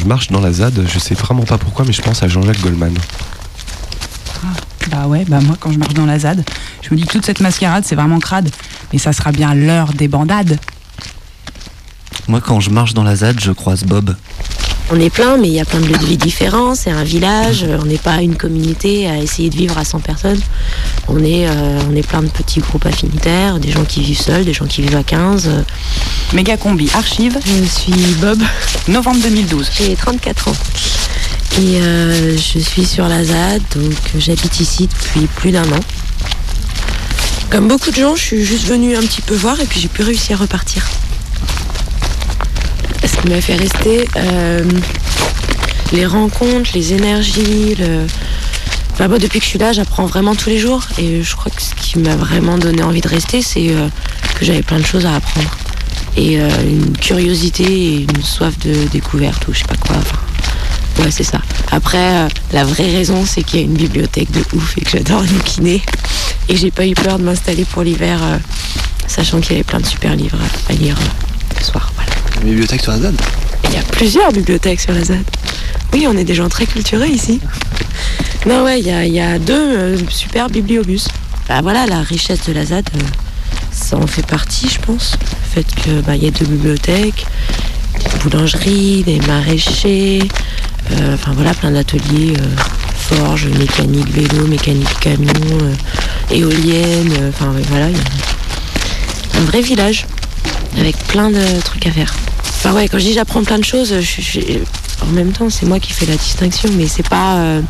Marche dans la ZAD, je sais vraiment pas pourquoi, mais je pense à Jean-Jacques Goldman. Bah ouais, bah moi quand je marche dans la ZAD, je me dis que toute cette mascarade c'est vraiment crade. Mais ça sera bien l'heure des bandades. Moi, quand je marche dans la ZAD, je croise Bob. On est plein, mais il y a plein de lieux de vie différents. C'est un village. On n'est pas une communauté à essayer de vivre à 100 personnes. On est, euh, on est plein de petits groupes affinitaires, des gens qui vivent seuls, des gens qui vivent à 15. Méga combi archive. Je suis Bob. Novembre 2012. J'ai 34 ans. Et euh, je suis sur la ZAD, donc j'habite ici depuis plus d'un an. Comme beaucoup de gens, je suis juste venue un petit peu voir et puis j'ai plus réussi à repartir. Ce qui m'a fait rester, euh, les rencontres, les énergies, le... Enfin, moi, depuis que je suis là, j'apprends vraiment tous les jours. Et je crois que ce qui m'a vraiment donné envie de rester, c'est euh, que j'avais plein de choses à apprendre. Et euh, une curiosité et une soif de découverte ou je sais pas quoi. Ouais, c'est ça. Après, la vraie raison, c'est qu'il y a une bibliothèque de ouf et que j'adore bouquiner. Et j'ai pas eu peur de m'installer pour l'hiver, sachant qu'il y avait plein de super livres à, lire le soir. Voilà. Une bibliothèque sur la ZAD Il y a plusieurs bibliothèques sur la ZAD. Oui, on est des gens très culturés ici. Non, ouais, il y a, deux euh, super bibliobus. Bah voilà, la richesse de la ZAD, euh, ça en fait partie, je pense. Le fait que bah, y a deux bibliothèques, des boulangeries, des maraîchers, euh, enfin voilà, plein d'ateliers, euh, forge, mécanique vélo, mécanique camion, éolienne, enfin voilà, il y a un vrai village avec plein de trucs à faire. Enfin ouais, quand je dis j'apprends plein de choses, en même temps c'est moi qui fais la distinction, mais c'est pas, euh,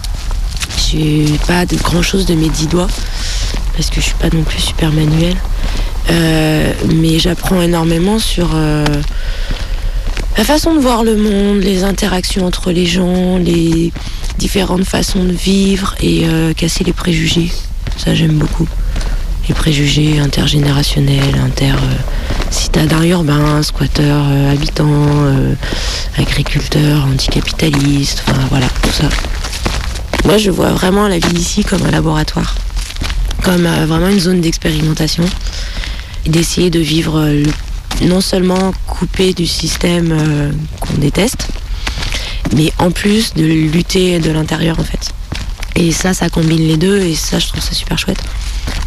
pas de grand chose de mes dix doigts parce que je suis pas non plus super manuel. Euh, mais j'apprends énormément sur euh, la façon de voir le monde, les interactions entre les gens, les différentes façons de vivre et casser les préjugés. Ça j'aime beaucoup. Les préjugés intergénérationnels, inter euh, citadins urbains, squatteurs, euh, habitants, euh, agriculteurs, anticapitalistes, enfin voilà, tout ça. Moi je vois vraiment la vie ici comme un laboratoire, comme vraiment une zone d'expérimentation d'essayer de vivre non seulement coupé du système qu'on déteste, mais en plus de lutter de l'intérieur en fait. Et ça, ça combine les deux et ça, je trouve ça super chouette.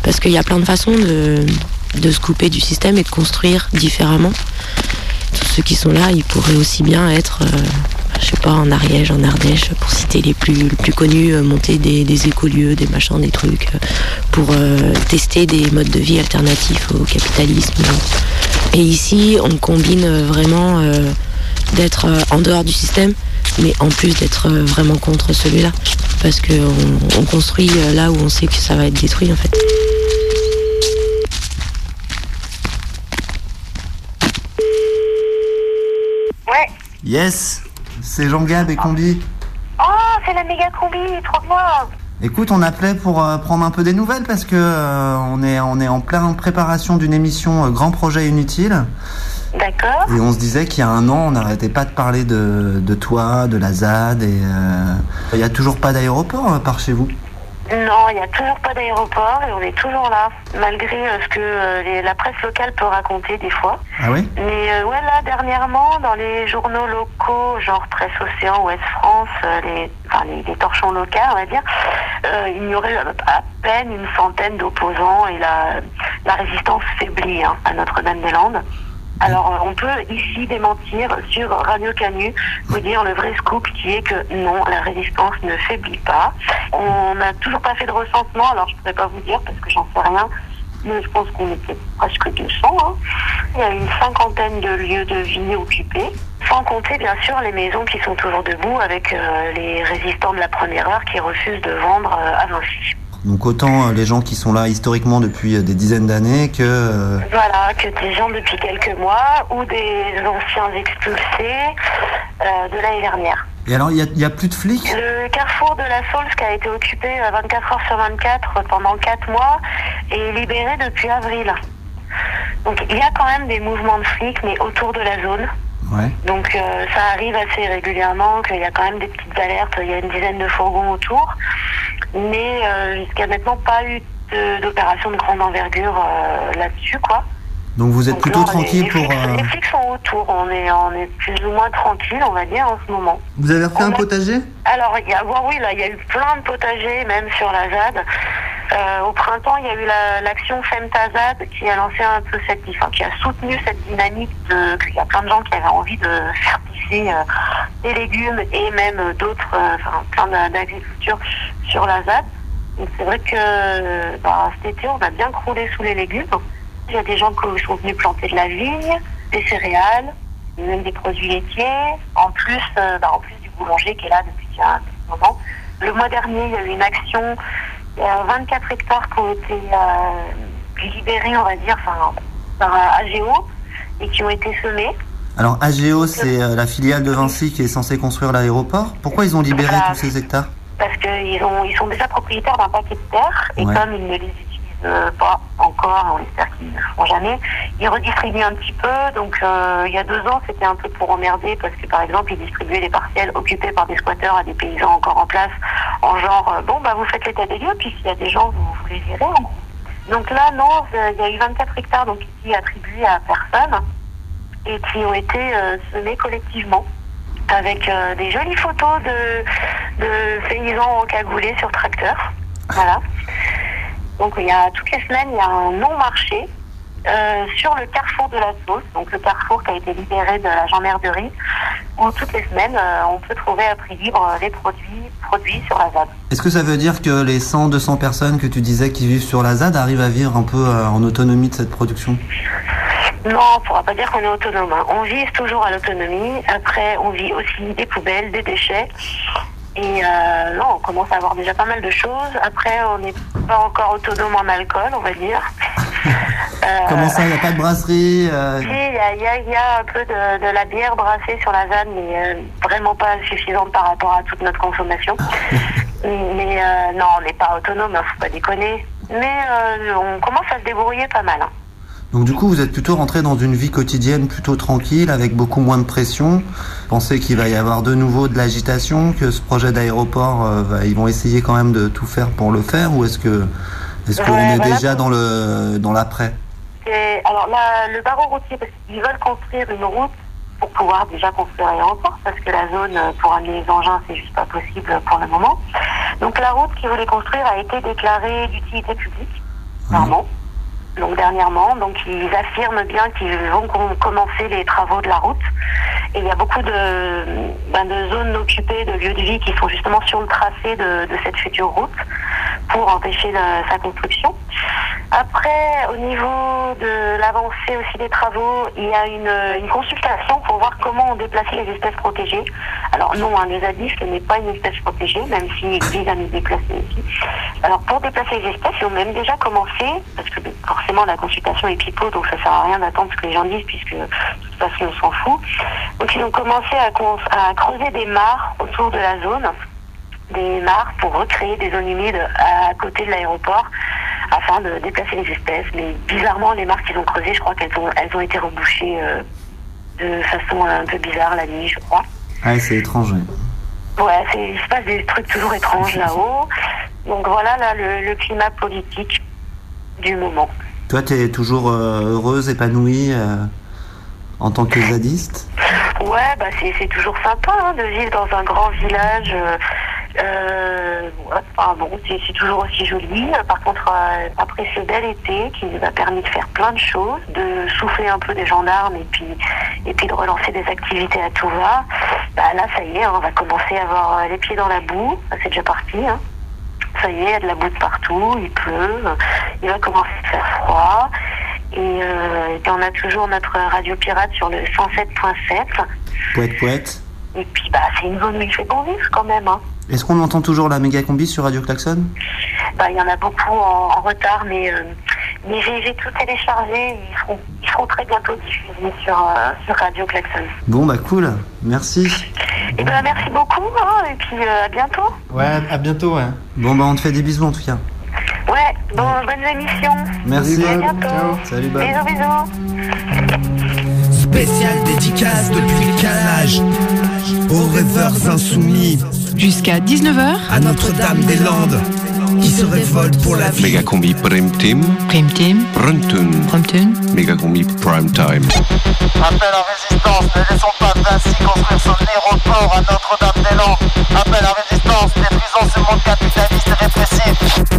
Parce qu'il y a plein de façons de, de se couper du système et de construire différemment. Tous ceux qui sont là, ils pourraient aussi bien être, euh, je sais pas, en Ariège, en Ardèche, pour citer les plus, les plus connus, euh, monter des, des écolieux, des machins, des trucs, euh, pour euh, tester des modes de vie alternatifs au capitalisme. Et ici, on combine vraiment d'être euh, en dehors du système, mais en plus d'être euh, vraiment contre celui-là. Parce qu'on on construit euh, là où on sait que ça va être détruit en fait. Ouais. Yes, c'est Jean-Gab et Combi. Oh, c'est la méga combi, trop bien. Écoute, on appelait pour euh, prendre un peu des nouvelles parce que euh, on est on est en pleine préparation d'une émission euh, Grand Projet Inutile. D'accord. Et on se disait qu'il y a un an, on n'arrêtait pas de parler de, de toi, de la ZAD et euh, il n'y a toujours pas d'aéroport euh, par chez vous? Non, il n'y a toujours pas d'aéroport et on est toujours là, malgré euh, ce que euh, les- la presse locale peut raconter des fois. Ah oui? Mais euh, ouais, là, dernièrement, dans les journaux locaux, genre Presse Océan, Ouest France, euh, les, enfin, les, les torchons locaux, on va dire, euh, il y aurait à peine une centaine d'opposants et la, la résistance faiblit hein, à Notre-Dame-des-Landes. Alors, euh, on peut ici démentir sur Radio Canu, vous dire le vrai scoop qui est que non, la résistance ne faiblit pas. On n'a toujours pas fait de recensement, alors je ne pourrais pas vous dire parce que j'en sais rien. Mais je pense qu'on était presque 200. hein. Il y a une cinquantaine de lieux de vie occupés, sans compter bien sûr les maisons qui sont toujours debout avec euh, les résistants de la première heure qui refusent de vendre euh, à Vinci. Donc autant euh, les gens qui sont là historiquement depuis euh, des dizaines d'années que euh, Voilà, que des gens depuis quelques mois ou des anciens expulsés euh, de l'année dernière. Et alors il y a, plus de flics? Le carrefour de la Saulce qui a été occupé euh, 24 heures sur 24 pendant 4 mois est libéré depuis avril. Donc il y a quand même des mouvements de flics, mais autour de la zone. Ouais. Donc euh, ça arrive assez régulièrement qu'il y a quand même des petites alertes, il y a une dizaine de fourgons autour. Mais euh, jusqu'à maintenant, pas eu d'opération de grande envergure euh, là-dessus, quoi. Donc vous êtes Donc plutôt tranquille pour... les, euh, les flics sont autour, on est, on est plus ou moins tranquille, on va dire, en ce moment. Vous avez refait On un a- potager? Alors, y a, oui, là, il y a eu plein de potagers, même sur la ZAD. Euh, au printemps, il y a eu la- l'action Femtazad qui a lancé un peu cette, enfin, qui a soutenu cette dynamique de, qu'il y a plein de gens qui avaient envie de faire pousser euh, des légumes et même euh, d'autres, euh, enfin, plein d'a- d'agriculture sur la ZAD. Donc, c'est vrai que, bah, cet été, on a bien croulé sous les légumes. Il y a des gens qui sont venus planter de la vigne, des céréales, même des produits laitiers, en plus, euh, bah, en plus du boulanger qui est là depuis un petit moment. Le mois dernier, il y a eu une action, il y a 24 hectares qui ont été euh, libérés, on va dire, enfin, par AGO et qui ont été semés. Alors AGO, c'est euh, la filiale de Vinci qui est censée construire l'aéroport. Pourquoi ils ont libéré Voilà. tous ces hectares? Parce qu'ils ils sont déjà propriétaires d'un paquet de terres et Ouais. comme ils ne les utilisent euh, pas encore, on espère qu'ils ne le feront jamais, ils redistribuent un petit peu. Donc euh, il y a deux ans, c'était un peu pour emmerder parce que par exemple, ils distribuaient les parcelles occupées par des squatteurs à des paysans encore en place, en genre euh, bon bah vous faites l'état des lieux, puis s'il y a des gens, vous, vous les gros. Donc là, non, euh, il y a eu 24 hectares donc ici attribués à personne et qui ont été semés collectivement avec des jolies photos de, de paysans encagoulés sur tracteur. Voilà. Donc il y a toutes les semaines, il y a un non-marché euh, sur le carrefour de la sauce, donc le carrefour qui a été libéré de la gendarmerie, où toutes les semaines, euh, on peut trouver à prix libre euh, les produits produits sur la ZAD. Est-ce que ça veut dire que les 100, 200 personnes que tu disais qui vivent sur la ZAD arrivent à vivre un peu euh, en autonomie de cette production? Non, on ne pourra pas dire qu'on est autonome. hein. On vise toujours à l'autonomie. Après, on vit aussi des poubelles, des déchets. Et euh, non, on commence à avoir déjà pas mal de choses. Après, on n'est pas encore autonome en alcool, on va dire. (laughs) Euh, Comment ça, il n'y a pas de brasserie euh, Si, il y a, y y un peu de, de la bière brassée sur la ZAD, mais euh, vraiment pas suffisante par rapport à toute notre consommation. (laughs) mais euh, non, on n'est pas autonome, hein, faut pas déconner. Mais euh, on commence à se débrouiller pas mal. hein. Donc du coup, vous êtes plutôt rentré dans une vie quotidienne plutôt tranquille, avec beaucoup moins de pression. Pensez qu'il va y avoir de nouveau de l'agitation, que ce projet d'aéroport, euh, va- ils vont essayer quand même de tout faire pour le faire, ou est-ce que est-ce qu'on est voilà. déjà dans le dans l'après? Alors là, le barreau routier, parce qu'ils veulent construire une route pour pouvoir déjà construire l'aéroport, parce que la zone pour amener les engins, c'est juste pas possible pour le moment. Donc la route qu'ils voulaient construire a été déclarée d'utilité publique, pardon. Donc dernièrement, donc ils affirment bien qu'ils vont com- commencer les travaux de la route. Et il y a beaucoup de, ben, de zones occupées, de lieux de vie qui sont justement sur le tracé de, cette future route pour empêcher la- sa construction. Après, au niveau de l'avancée aussi des travaux, il y a une, une consultation pour voir comment on déplaçait les espèces protégées. Alors non, un zadiste n'est pas une espèce protégée, même s'il vise à nous déplacer aussi. Alors pour déplacer les espèces, ils ont même déjà commencé, parce que forcément la consultation est pipeau, donc ça sert à rien d'attendre ce que les gens disent, puisque de toute façon on s'en fout. Donc ils ont commencé à creuser des mares autour de la zone des mares pour recréer des zones humides à côté de l'aéroport afin de déplacer les espèces. Mais bizarrement, les mares qu'ils ont creusées, je crois qu'elles ont, elles ont été rebouchées euh, de façon un peu bizarre la nuit, je crois. Ah, c'est étrange. Ouais, c'est- il se passe des trucs toujours étranges là-haut. Donc voilà là, le, le climat politique du moment. Toi, tu es toujours euh, heureuse, épanouie euh, en tant que zadiste? Ouais, bah c'est c'est toujours sympa hein, de vivre dans un grand village. euh, euh, enfin, bon, c'est toujours aussi joli. Par contre, euh, après ce bel été qui nous a permis de faire plein de choses, de souffler un peu des gendarmes et puis et puis de relancer des activités à tout va, bah là ça y est, hein, on va commencer à avoir les pieds dans la boue. C'est déjà parti. Hein. Ça y est, il y a de la boue de partout, il pleut, il va commencer à faire froid. Et, euh, et puis on a toujours notre radio pirate sur le 107.7. Poète, poète. Et puis bah c'est une zone où il fait bon vivre quand même. Hein. Est-ce qu'on entend toujours la méga combi sur Radio Klaxon? Bah il y en a beaucoup en, en retard, mais euh, mais j'ai j'ai tout téléchargé. Ils seront ils seront très bientôt diffusés sur euh, sur Radio Klaxon. Bon, bah cool. Merci. Et ben merci beaucoup. Hein, et puis euh, à bientôt. Ouais, à bientôt, ouais. Bon, bah on te fait des bisous en tout cas. Ouais. Bon bonne émission. Merci. À bientôt. Salut, Bob. Bisous bisous. Spécial dédicace depuis le calage aux rêveurs insoumis Jusqu'à 19h, à Notre-Dame-des-Landes. qui se révolte pour la vie. Méga combi Prime Team. Prime Team. Runtun. Promptune. Méga combi Prime Time. Appel à résistance, ne laissons pas Vinci construire son aéroport à Notre-Dame-des-Landes. Appel à résistance, détruisons ce monde capitaliste et répressif.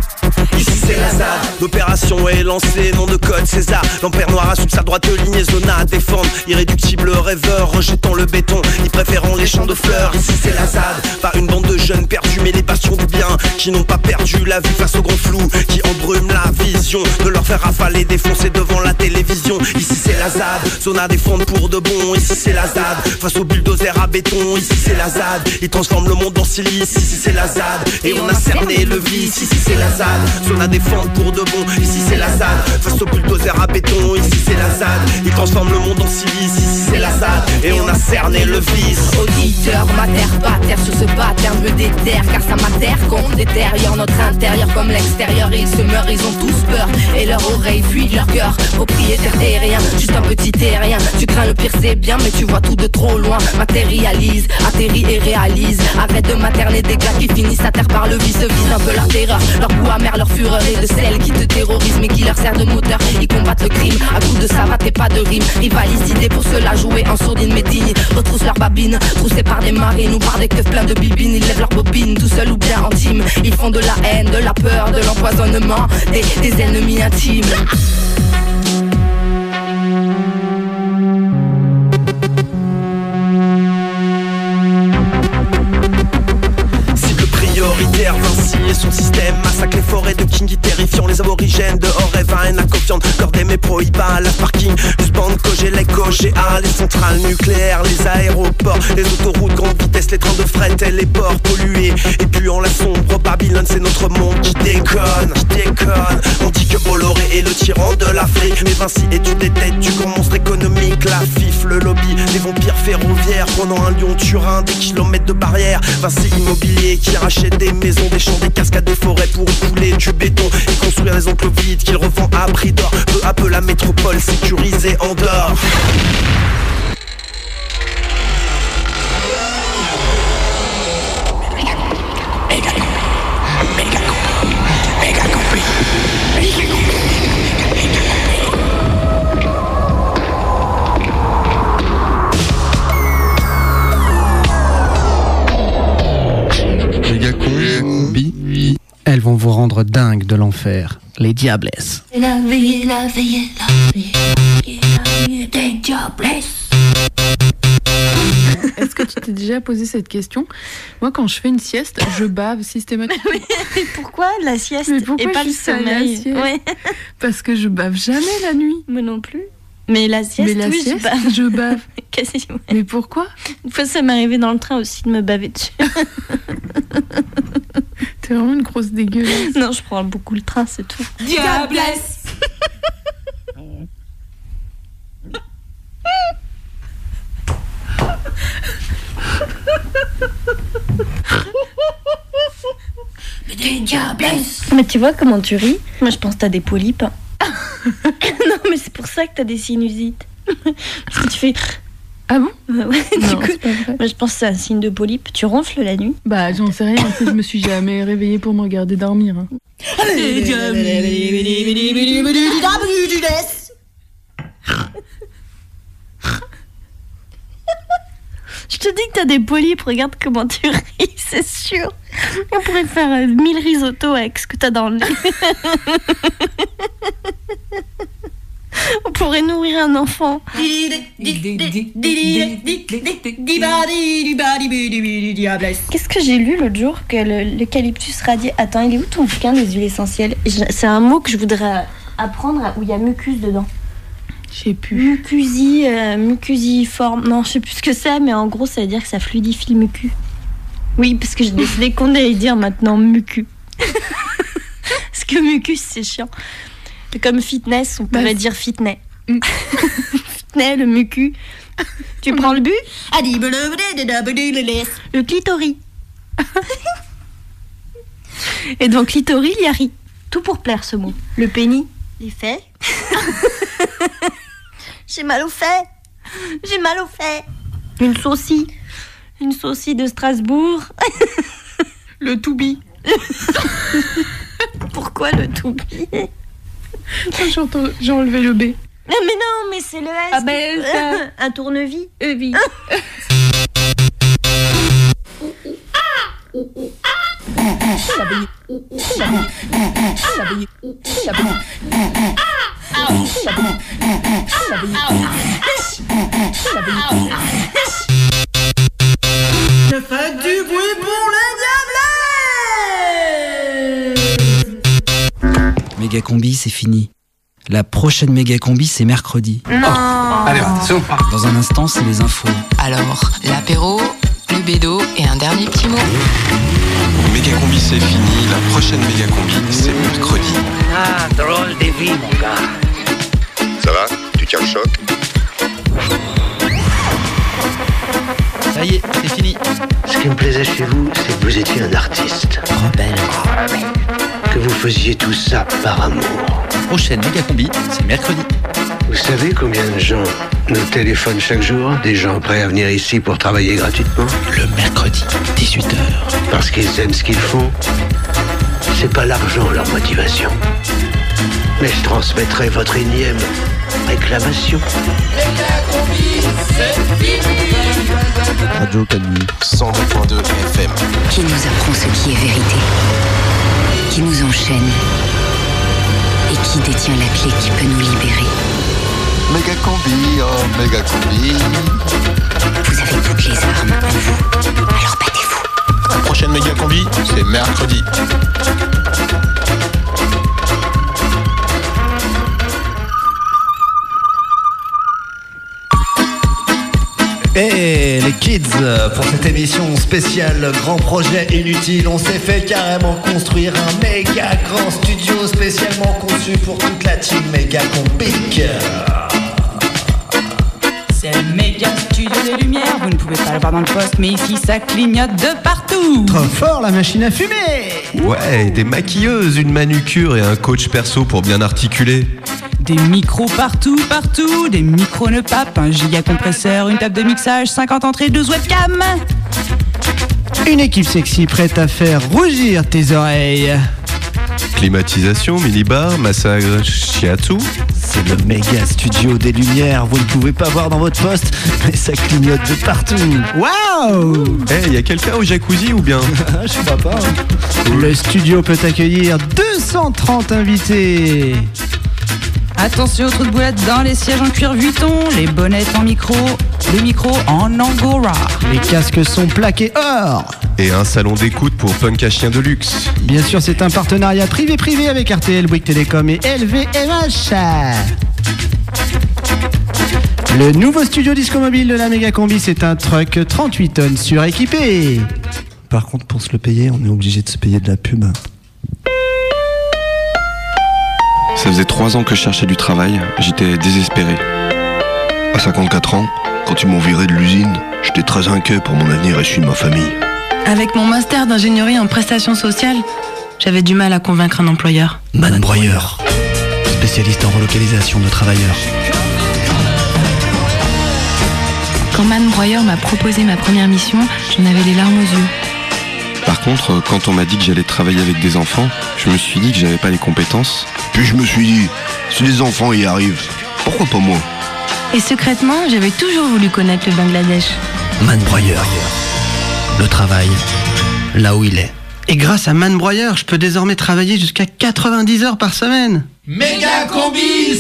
Est lancée, nom de code César. L'empire noir assume sa droite lignée, zone à défendre. Irréductible rêveur, rejetant le béton, y préférant les champs de fleurs. Ici c'est la ZAD, pas une bande de jeunes perdus, mais les passions du bien, qui n'ont pas perdu la vue face au grand flou, qui embrume la vision, de leur faire avaler, défoncer devant la télévision. Ici c'est la ZAD, zone à défendre pour de bon. Ici c'est la ZAD, face au bulldozer à béton. Ici c'est la ZAD, ils transforment le monde en silice. Ici c'est la ZAD, et on a cerné le vice. Ici c'est la ZAD, zone à défendre pour de bon. Ici c'est la ZAD, face au bulldozer à béton. Ici c'est la ZAD, ils transforment le monde en silice. Ici c'est la ZAD, et on a cerné le vice. Auditeur, mater, pater sur ce pattern me déterre Car ça m'atterre qu'on détériore notre intérieur comme l'extérieur. Ils se meurent, ils ont tous peur Et leur oreille fuit leur cœur. Propriétaire terrien, juste un petit terrien. Tu crains le pire c'est bien mais tu vois tout de trop loin. Matérialise, atterrit et réalise. Arrête de materner des gars qui finissent à terre par le vice Vise un peu leur terreur, leur goût amer, leur fureur Et de celle qui te terrorise mais qui leur sert de moteur. Ils combattent le crime. À coups de savate et pas de rime. Rivalisent d'idées pour cela jouer en sourdine mais digne Retroussent leur babine, troussés par des marines ou par des keufs pleins de bibines. Ils lèvent leurs bobines, tout seuls ou bien intimes Ils font de la haine, de la peur, de l'empoisonnement Des, des ennemis intimes Leur des prohiba la parking Bande Cogelec, GA Les centrales nucléaires, les aéroports Les autoroutes grande vitesse, les trains de fret et les ports pollués Et puis en la sombre Babylone c'est notre monde qui déconne Qui déconne On dit que Bolloré est le tyran de l'Afrique Mais Vinci est une des têtes du grand monstre économique La FIF, le lobby, les vampires ferroviaires Prenant un lion turin, des kilomètres de barrières Vinci immobilier qui rachète des maisons, des champs, des cascades, des forêts pour couler du béton et construire des enclos vides qu'il revend à prix d'or. Peu à peu la métropole sécurisée en dehors. Elles vont vous rendre dingue de l'enfer. Les diablesses. La vie, la vie, la vie, la vie des diablesses. (laughs) Est-ce que tu t'es déjà posé cette question? Moi, quand je fais une sieste, je bave systématiquement. (laughs) Mais pourquoi la sieste Mais pourquoi et pas je le sommeil? Ouais. Parce que je bave jamais la nuit. Moi non plus. Mais la sieste, Mais la oui, sieste, je bave. je bave. (laughs) Quasi, ouais. Mais pourquoi? Une fois, ça m'est arrivé dans le train aussi de me baver dessus. (laughs) T'es vraiment une grosse dégueulasse. non, je prends beaucoup le train, c'est tout. Diablesse Des diablesses Mais tu vois comment tu ris? Moi, je pense que t'as des polypes. (laughs) mais c'est pour ça que t'as des sinusites. (laughs) Parce que tu fais... Ah bon? Bah ouais, Non, du coup, moi, je pense que c'est un signe de polype. Tu ronfles la nuit Bah, j'en sais rien. Je me suis jamais réveillée pour me regarder dormir. hein. Je te dis que t'as des polypes, regarde comment tu ris, (laughs) c'est sûr. On pourrait faire euh, mille risottos avec ce que t'as dans le nez. (laughs) On pourrait nourrir un enfant. Qu'est-ce que j'ai lu l'autre jour que le- l'eucalyptus radié. Attends, il est où ton bouquin des huiles essentielles? C'est un mot que je voudrais apprendre où il y a mucus dedans. Je sais plus. Mucusi, euh, mucusiforme. Non, je sais plus ce que c'est, mais en gros, ça veut dire que ça fluidifie le mucu. Oui, parce que j'ai décidé qu'on allait dire maintenant mucu. (laughs) parce que mucus, c'est chiant. Comme fitness, on pourrait dire fitness. (laughs) fitness, le mucu. Tu prends le but Le clitori. Et donc, clitori, il y a ri. Tout pour plaire, ce mot. Le pénis. Les faits. (laughs) J'ai mal au fait. J'ai mal au fait. Une saucie. Une saucie de Strasbourg. (laughs) Le toubi. Pourquoi le toupie J'ai enlevé le B. Mais mais non, mais c'est le S. Ah ben, ça- Un tournevis. Euh, Méga combi, c'est fini. La prochaine méga combi, c'est mercredi. Non. Allez, attention. Dans un instant, c'est les infos. Alors, l'apéro, le bédo et un dernier petit mot. Méga combi c'est fini, la prochaine méga combi c'est mercredi. Ah, drôle de vie, mon gars. Ça va? Tu tiens le choc? Ça y est, c'est fini. Ce qui me plaisait chez vous, c'est que vous étiez un artiste. Rebelle. Que vous faisiez tout ça par amour. Prochaine méga combi, c'est mercredi. Vous savez combien de gens nous téléphonent chaque jour? Des gens prêts à venir ici pour travailler gratuitement? Le mercredi, 18h. Parce qu'ils aiment ce qu'ils font. C'est pas l'argent leur motivation. Mais je transmettrai votre énième réclamation. Radio Calmi. 102.2 FM. Qui nous apprend ce qui est vérité, qui nous enchaîne et qui détient la clé qui peut nous libérer. Méga combi, oh méga combi. Vous avez toutes les armes en vous, alors battez-vous. La prochaine méga combi, c'est mercredi. Et les kids, pour cette émission spéciale Grand Projet Inutile, on s'est fait carrément construire un méga grand studio spécialement conçu pour toute la team méga combique. C'est le méga studio des lumières. Vous ne pouvez pas le voir dans le poste, mais ici ça clignote de partout. Trop fort la machine à fumer Ouais, des maquilleuses, une manucure et un coach perso pour bien articuler. Des micros partout, partout. Des micros ne pape, un giga compresseur, une table de mixage, 50 entrées, 12 webcams. Une équipe sexy prête à faire rougir tes oreilles. Climatisation, minibar, massage shiatsu. C'est le méga studio des lumières, vous ne pouvez pas voir dans votre poste, mais ça clignote de partout. Waouh Eh, y a quelqu'un au jacuzzi ou bien? (laughs) Je crois pas. Le studio peut accueillir 230 invités. Attention aux trous de boulettes dans les sièges en cuir vuitton, les bonnettes en micro, les micros en angora. Les casques sont plaqués or. Et un salon d'écoute pour punk à chien de luxe. Bien sûr, c'est un partenariat privé-privé avec RTL, Bouygues Télécom et LVMH. Le nouveau studio disco mobile de la Méga Combi, c'est un truck 38 tonnes suréquipé. Par contre, pour se le payer, on est obligé de se payer de la pub. Ça faisait trois ans que je cherchais du travail, j'étais désespéré. À 54 ans, quand ils m'ont viré de l'usine, j'étais très inquiet pour mon avenir et celui de ma famille. Avec mon master d'ingénierie en prestations sociales, j'avais du mal à convaincre un employeur. Man Broyeur, spécialiste en relocalisation de travailleurs. Quand Man Broyer m'a proposé ma première mission, j'en avais les larmes aux yeux. Par contre, quand on m'a dit que j'allais travailler avec des enfants, je me suis dit que j'avais pas les compétences. Puis je me suis dit, si les enfants y arrivent, pourquoi pas moi? Et secrètement, j'avais toujours voulu connaître le Bangladesh. Man Broyeur. Le travail, là où il est. Et grâce à Man Broyer, je peux désormais travailler jusqu'à 90 heures par semaine. Méga combi